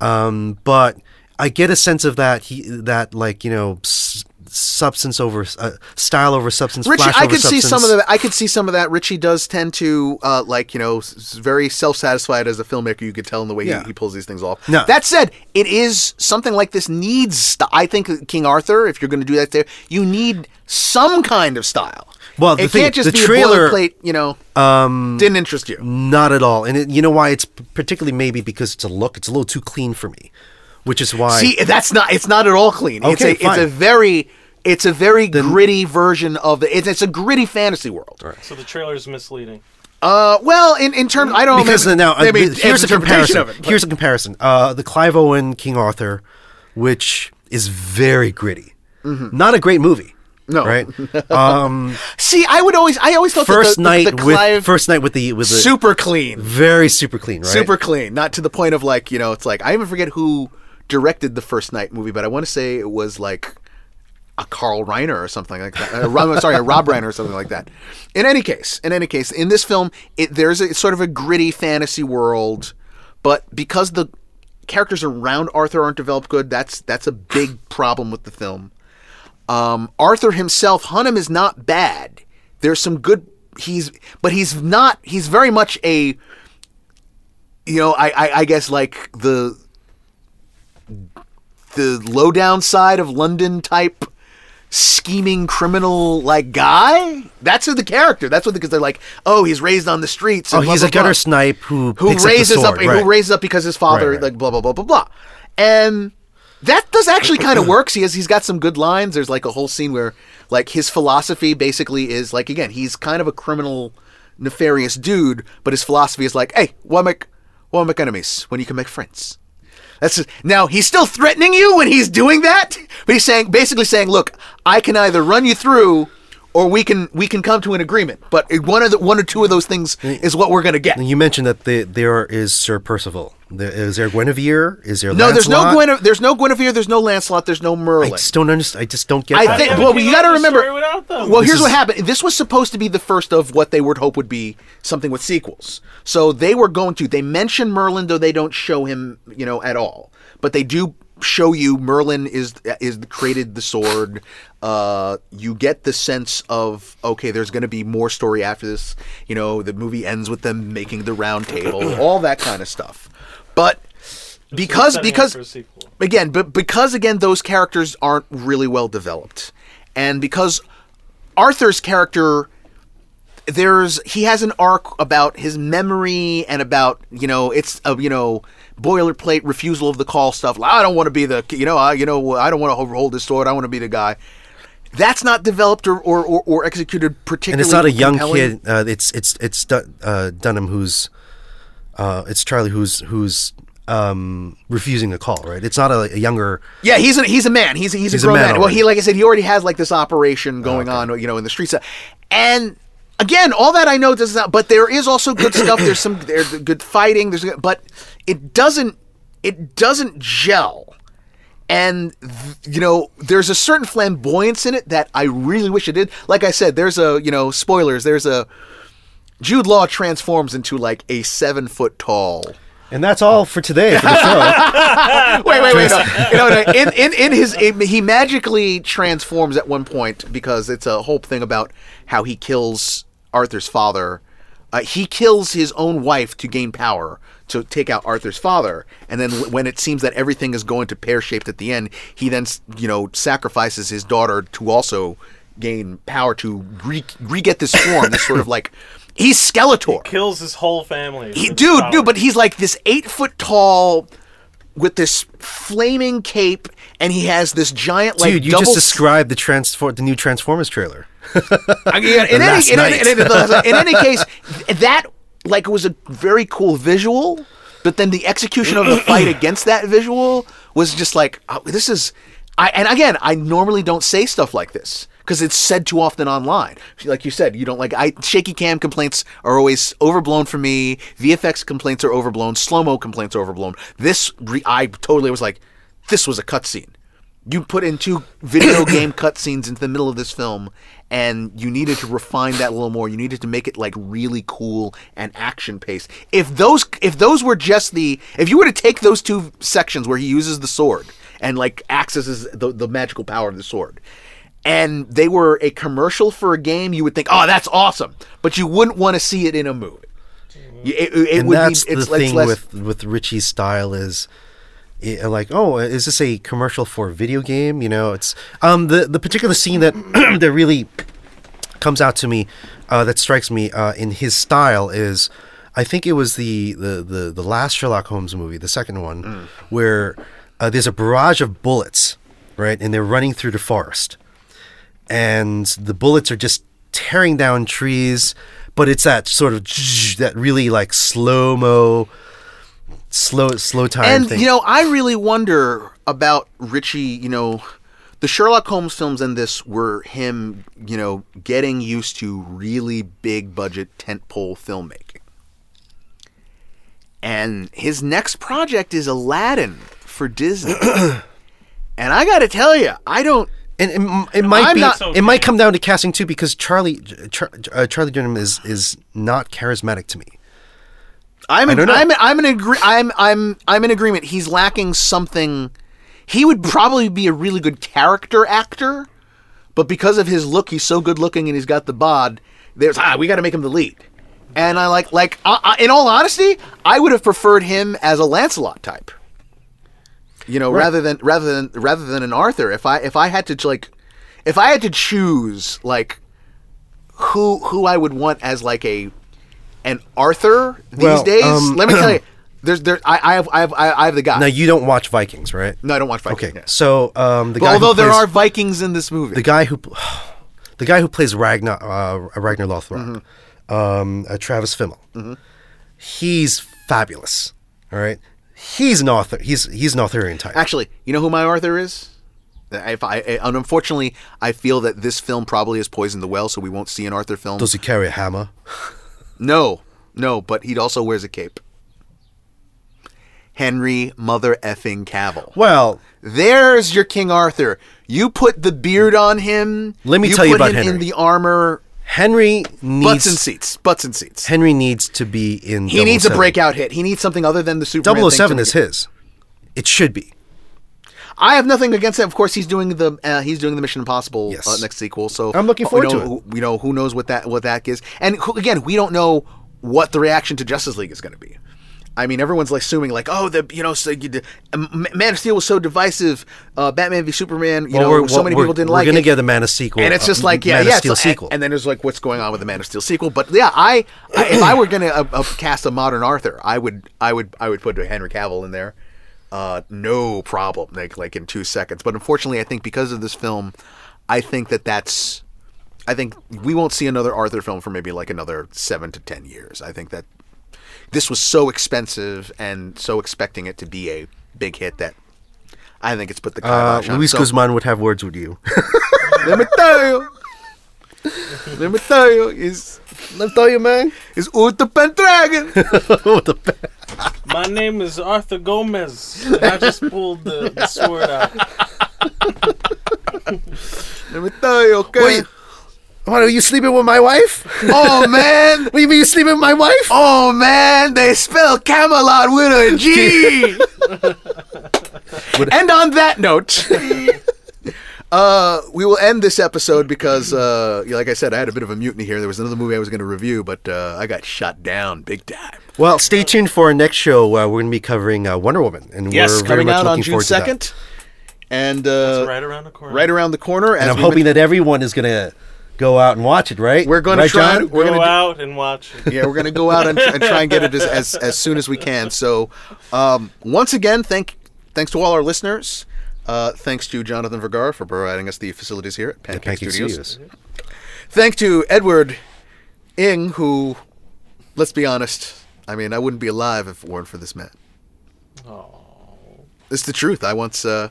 Um, but I get a sense of that he that like you know s- substance over uh, style over substance. Richie, I could see some of substance. that. I could see some of that. Richie does tend to, uh, like you know, s- very self-satisfied as a filmmaker. You could tell in the way Yeah. he, he pulls these things off. No. That said, it is something like this needs. St- I think King Arthur. If you're going to do that, there, you need some kind of style. Well, the it thing- can't just the be trailer- a boilerplate. You know, um, didn't interest you. Not at all, and it, you know why? It's particularly maybe because it's a look. It's a little too clean for me, which is why. See, that's not. It's not at all clean. it's Okay, a. It's a very. It's a very gritty version of the. It's, it's a gritty fantasy world. So the trailer is misleading. Uh, well, in, in terms, I don't know. because maybe, now uh, maybe th- here's a comparison. of it, but- here's a comparison. Uh, the Clive Owen King Arthur, which is very gritty, not a great movie. Mm-hmm. No. right? Um, See, I would always, I always thought first that the, night the, the Clive with First Knight with the with the super clean, very super clean, right? super clean, not to the point of like you know, it's like I even forget who directed the First Knight movie, but I want to say it was like a Carl Reiner or something like that. Uh, sorry, a Rob Reiner or something like that. In any case, in any case, in this film, it, there's a sort of a gritty fantasy world, but because the characters around Arthur aren't developed good, that's that's a big problem with the film. Um, Arthur himself, Hunnam is not bad. There's some good. He's, but he's not. He's very much a. You know, I, I, I guess like the the low down side of London type scheming criminal like guy. That's who the character. That's what because they're like, oh, he's raised on the streets. Oh, he's blah, a gutter blah snipe who who picks up raises up, right. who raises up because his father Right, right. like blah blah blah blah blah, and that does actually kind of works. He has he's got some good lines. There's like a whole scene where like his philosophy basically is like again he's kind of a criminal, nefarious dude, but his philosophy is like, hey, why make why make enemies when you can make friends? That's now he's still threatening you when he's doing that, but he's saying basically saying, look, I can either run you through. Or we can we can come to an agreement, but one of the one or two of those things is what we're gonna get. You mentioned that the, there is Sir Percival. There, is there Guinevere? Is there No, there's no Lancelot? Gwene- there's no Guinevere, there's no Lancelot, there's no I Merlin. just don't understand. I just don't get I that. think- well, but you you gotta remember- story without them. well, This here's what happened. This was supposed to be the first of what they would hope would be something with sequels. So they were going to. They mention Merlin, though they don't show him, you know, at all. But they do show you Merlin is is created the sword. Uh, you get the sense of okay, there's going to be more story after this. You know, the movie ends with them making the round table, all that kind of stuff. But because because for a sequel. again, but because again those characters aren't really well developed, and because Arthur's character, there's he has an arc about his memory and about you know it's a you know boilerplate refusal of the call stuff. Like, I don't want to be the you know I you know I don't want to hold this sword. I want to be the guy. That's not developed or or, or, or executed particularly. and it's not a young compelling. kid. Uh, it's it's it's Dun- uh, Dunham who's uh, it's Charlie who's who's um, refusing the call. Right? It's not a, a younger. Yeah, he's a he's a man. He's a, he's, He's a a man man. Well, he like I said, he already has like this operation going on, you know, in the streets. And again, all that I know does not. But there is also good stuff. There's some there's good fighting. There's but it doesn't it doesn't gel. And you know, there's a certain flamboyance in it that I really wish it did. Like I said, there's a you know spoilers. There's a Jude Law transforms into like a seven foot tall And that's all for today for the show. wait, wait, wait. No, no, no. In, in, in his, he magically transforms at one point because it's a whole thing about how he kills Arthur's father. Uh, he kills his own wife to gain power to take out Arthur's father, and then when it seems that everything is going to pear shaped at the end, he then you know sacrifices his daughter to also gain power to re re get this form, this sort of like he's Skeletor. Kills his whole family. He, dude, power. dude, but he's like this eight foot tall with this flaming cape, and he has this giant like Dude, you just described the transform the new Transformers trailer. I mean, in, any, in, any, in, any, in any case, that like was a very cool visual, but then the execution of the fight against that visual was just like oh, this is. I and again, I normally don't say stuff like this because it's said too often online. Like you said, you don't like. I shaky cam complaints are always overblown for me. VFX complaints are overblown. Slow mo complaints are overblown. This re- I totally was like, this was a cutscene. You put in two video game cutscenes into the middle of this film, and you needed to refine that a little more. You needed to make it like really cool and action paced. If those if those were just the if you were to take those two sections where he uses the sword and like accesses the, the magical power of the sword, and they were a commercial for a game, you would think, oh, that's awesome, but you wouldn't want to see it in a movie. It, it and would that's be, the thing less, with with Richie's style is i- like oh is this a commercial for a video game you know it's um the the particular scene that that really comes out to me uh, that strikes me uh, in his style is I think it was the the the, the last Sherlock Holmes movie the second one Mm. where uh, there's a barrage of bullets right and they're running through the forest and the bullets are just tearing down trees but it's that sort of that really like slow mo slow slow time and thing. you know i really wonder about richie you know the sherlock holmes films and this were him you know getting used to really big budget tentpole filmmaking. And his next project is aladdin for disney. And i gotta tell you i don't and it, it might I'm be not- it might come down to casting too because Charlie Char, uh, Charlie Durham is is not charismatic to me I'm in, I'm I'm in agree I'm I'm I'm in agreement. He's lacking something. He would probably be a really good character actor, but because of his look, he's so good looking and he's got the bod. There's ah, we got to make him the lead. And I like like uh, uh, in all honesty, I would have preferred him as a Lancelot type. You know, rather than rather than rather than an Arthur. If I if I had to like, if I had to choose like who who I would want as like a an Arthur these Well, days, um, let me tell you, there's there I, I have I have I have the guy. now you don't watch Vikings right no, I don't watch Vikings. okay yeah. so um the But guy although who there plays, are Vikings in this movie, the guy who the guy who plays Ragnar uh, Ragnar Lothbrok, Mm-hmm. um, uh, Travis Fimmel, he's fabulous. All right, he's an author. He's he's an Arthurian type. actually, you know who my Arthur is? If I, and unfortunately, I feel that this film probably has poisoned the well, so we won't see an Arthur film. Does he carry a hammer? No, no, but he also wears a cape. Henry Mother effing Cavill. Well, There's your King Arthur. You put the beard on him. Let me tell you put about him in the armor. Henry Butts needs and seats. Butts and seats. Henry needs to be in. The He needs a breakout hit. He needs something other than the Superman. thing 007 to is his. It should be. I have nothing against it. Of course, he's doing the uh, he's doing the Mission Impossible Yes. uh, next sequel. So I'm looking uh, forward you to it. You know, who knows what that what that is? And who, again, we don't know what the reaction to Justice League is going to be. I mean, everyone's like assuming like, oh, the you know, so you, did- Man of Steel was so divisive. Uh, Batman v Superman, you Well, know, so many people didn't like. It. We're gonna it. get a Man of sequel, and it's just like, yeah, Man of yeah, Steel it's- and- sequel. And, then there's like, what's going on with the Man of Steel sequel? But yeah, I, I if I were gonna uh, uh, cast a modern Arthur, I would, I would, I would put Henry Cavill in there. Uh, no problem, like like in two seconds. But unfortunately, I think because of this film, I think that that's, I think we won't see another Arthur film for maybe like another seven to ten years. I think that this was so expensive and so expecting it to be a big hit that I think it's put the Uh, kibosh on. Luis So- Guzman would have words with you. let me tell you. Let me tell you, is Let me tell you, man. is Uther Pendragon. what the My name is Arthur Gomez, and I just pulled the, the sword out. Let me tell you, okay. Wait. What are you sleeping with my wife? oh man, What do you mean you sleeping with my wife? oh man, they spell Camelot with a G. and on that note, uh, we will end this episode because, uh, like I said, I had a bit of a mutiny here. There was another movie I was going to review, but uh, I got shot down big time. Well, stay tuned for our next show. Uh, we're going to be covering uh, Wonder Woman, and Yes, we're very coming much out on June forward to that. second, and uh, right around the corner. right around the corner. And I'm hoping that everyone is going to go out and watch it. Right? we're going right, to try. John? We're Go going to out and watch. it. yeah, we're going to go out and, and try and get it as, as, as soon as we can. So, um, once again, thank thanks to all our listeners. Uh, thanks to Jonathan Vergara for providing us the facilities here at Pancake, Pancake Studios. Studios. Thanks to Edward Ing, who, let's be honest, I mean, I wouldn't be alive if it weren't for this man. Oh, it's the truth. I once, uh,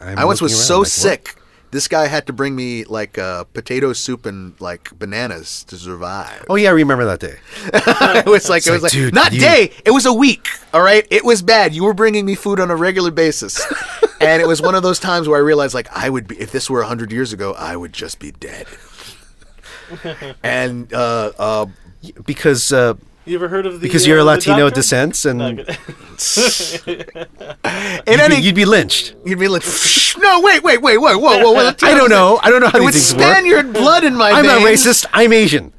I'm once was around so like, what? sick. This guy had to bring me like uh, potato soup and like bananas to survive. Oh yeah, I remember that day. it was like it was like, like dude, not you- day. It was a week. All right, it was bad. You were bringing me food on a regular basis, and it was one of those times where I realized like I would be if this were hundred years ago, I would just be dead. and uh, uh, Because uh, You ever heard of the? because uh, you're a Latino descent, and No, in any be, you'd be lynched. you'd be like, no, wait, wait, wait, whoa, whoa, whoa, whoa. I don't know. I don't know how these things work. With Spaniard blood in my veins. I'm not racist. I'm Asian.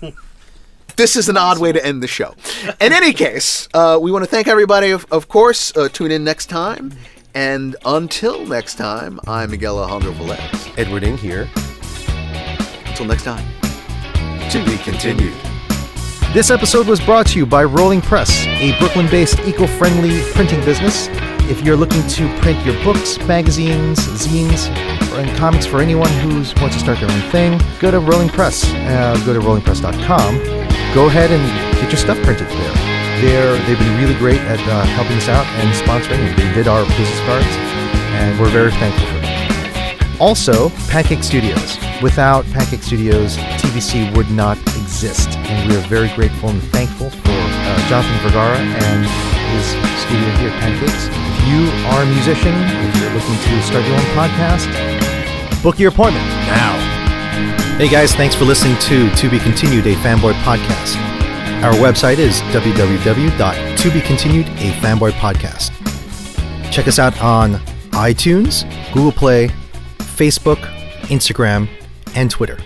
this is an odd way to end the show. In any case, uh, we want to thank everybody, of, of course. Uh, tune in next time. And until next time, I'm Miguel Alejandro Velez. Edward Ing here. Until next time. To be continued. This episode was brought to you by Rolling Press, a Brooklyn based eco friendly printing business. If you're looking to print your books, magazines, zines, and comics for anyone who wants to start their own thing, go to Rolling Press. Uh, go to rollingpress.com. Go ahead and get your stuff printed there. They're, they've been really great at uh, helping us out and sponsoring. They did our business cards, and we're very thankful for. Also, Pancake Studios. Without Pancake Studios, TBC would not exist, and we are very grateful and thankful for uh, Jonathan Vergara and his studio here Pancakes. If you are a musician, if you're looking to start your own podcast, book your appointment now. Hey guys, thanks for listening to To Be Continued, a fanboy podcast. Our website is www.tobecontinued. Check us out on iTunes, Google Play, Facebook, Instagram, and Twitter.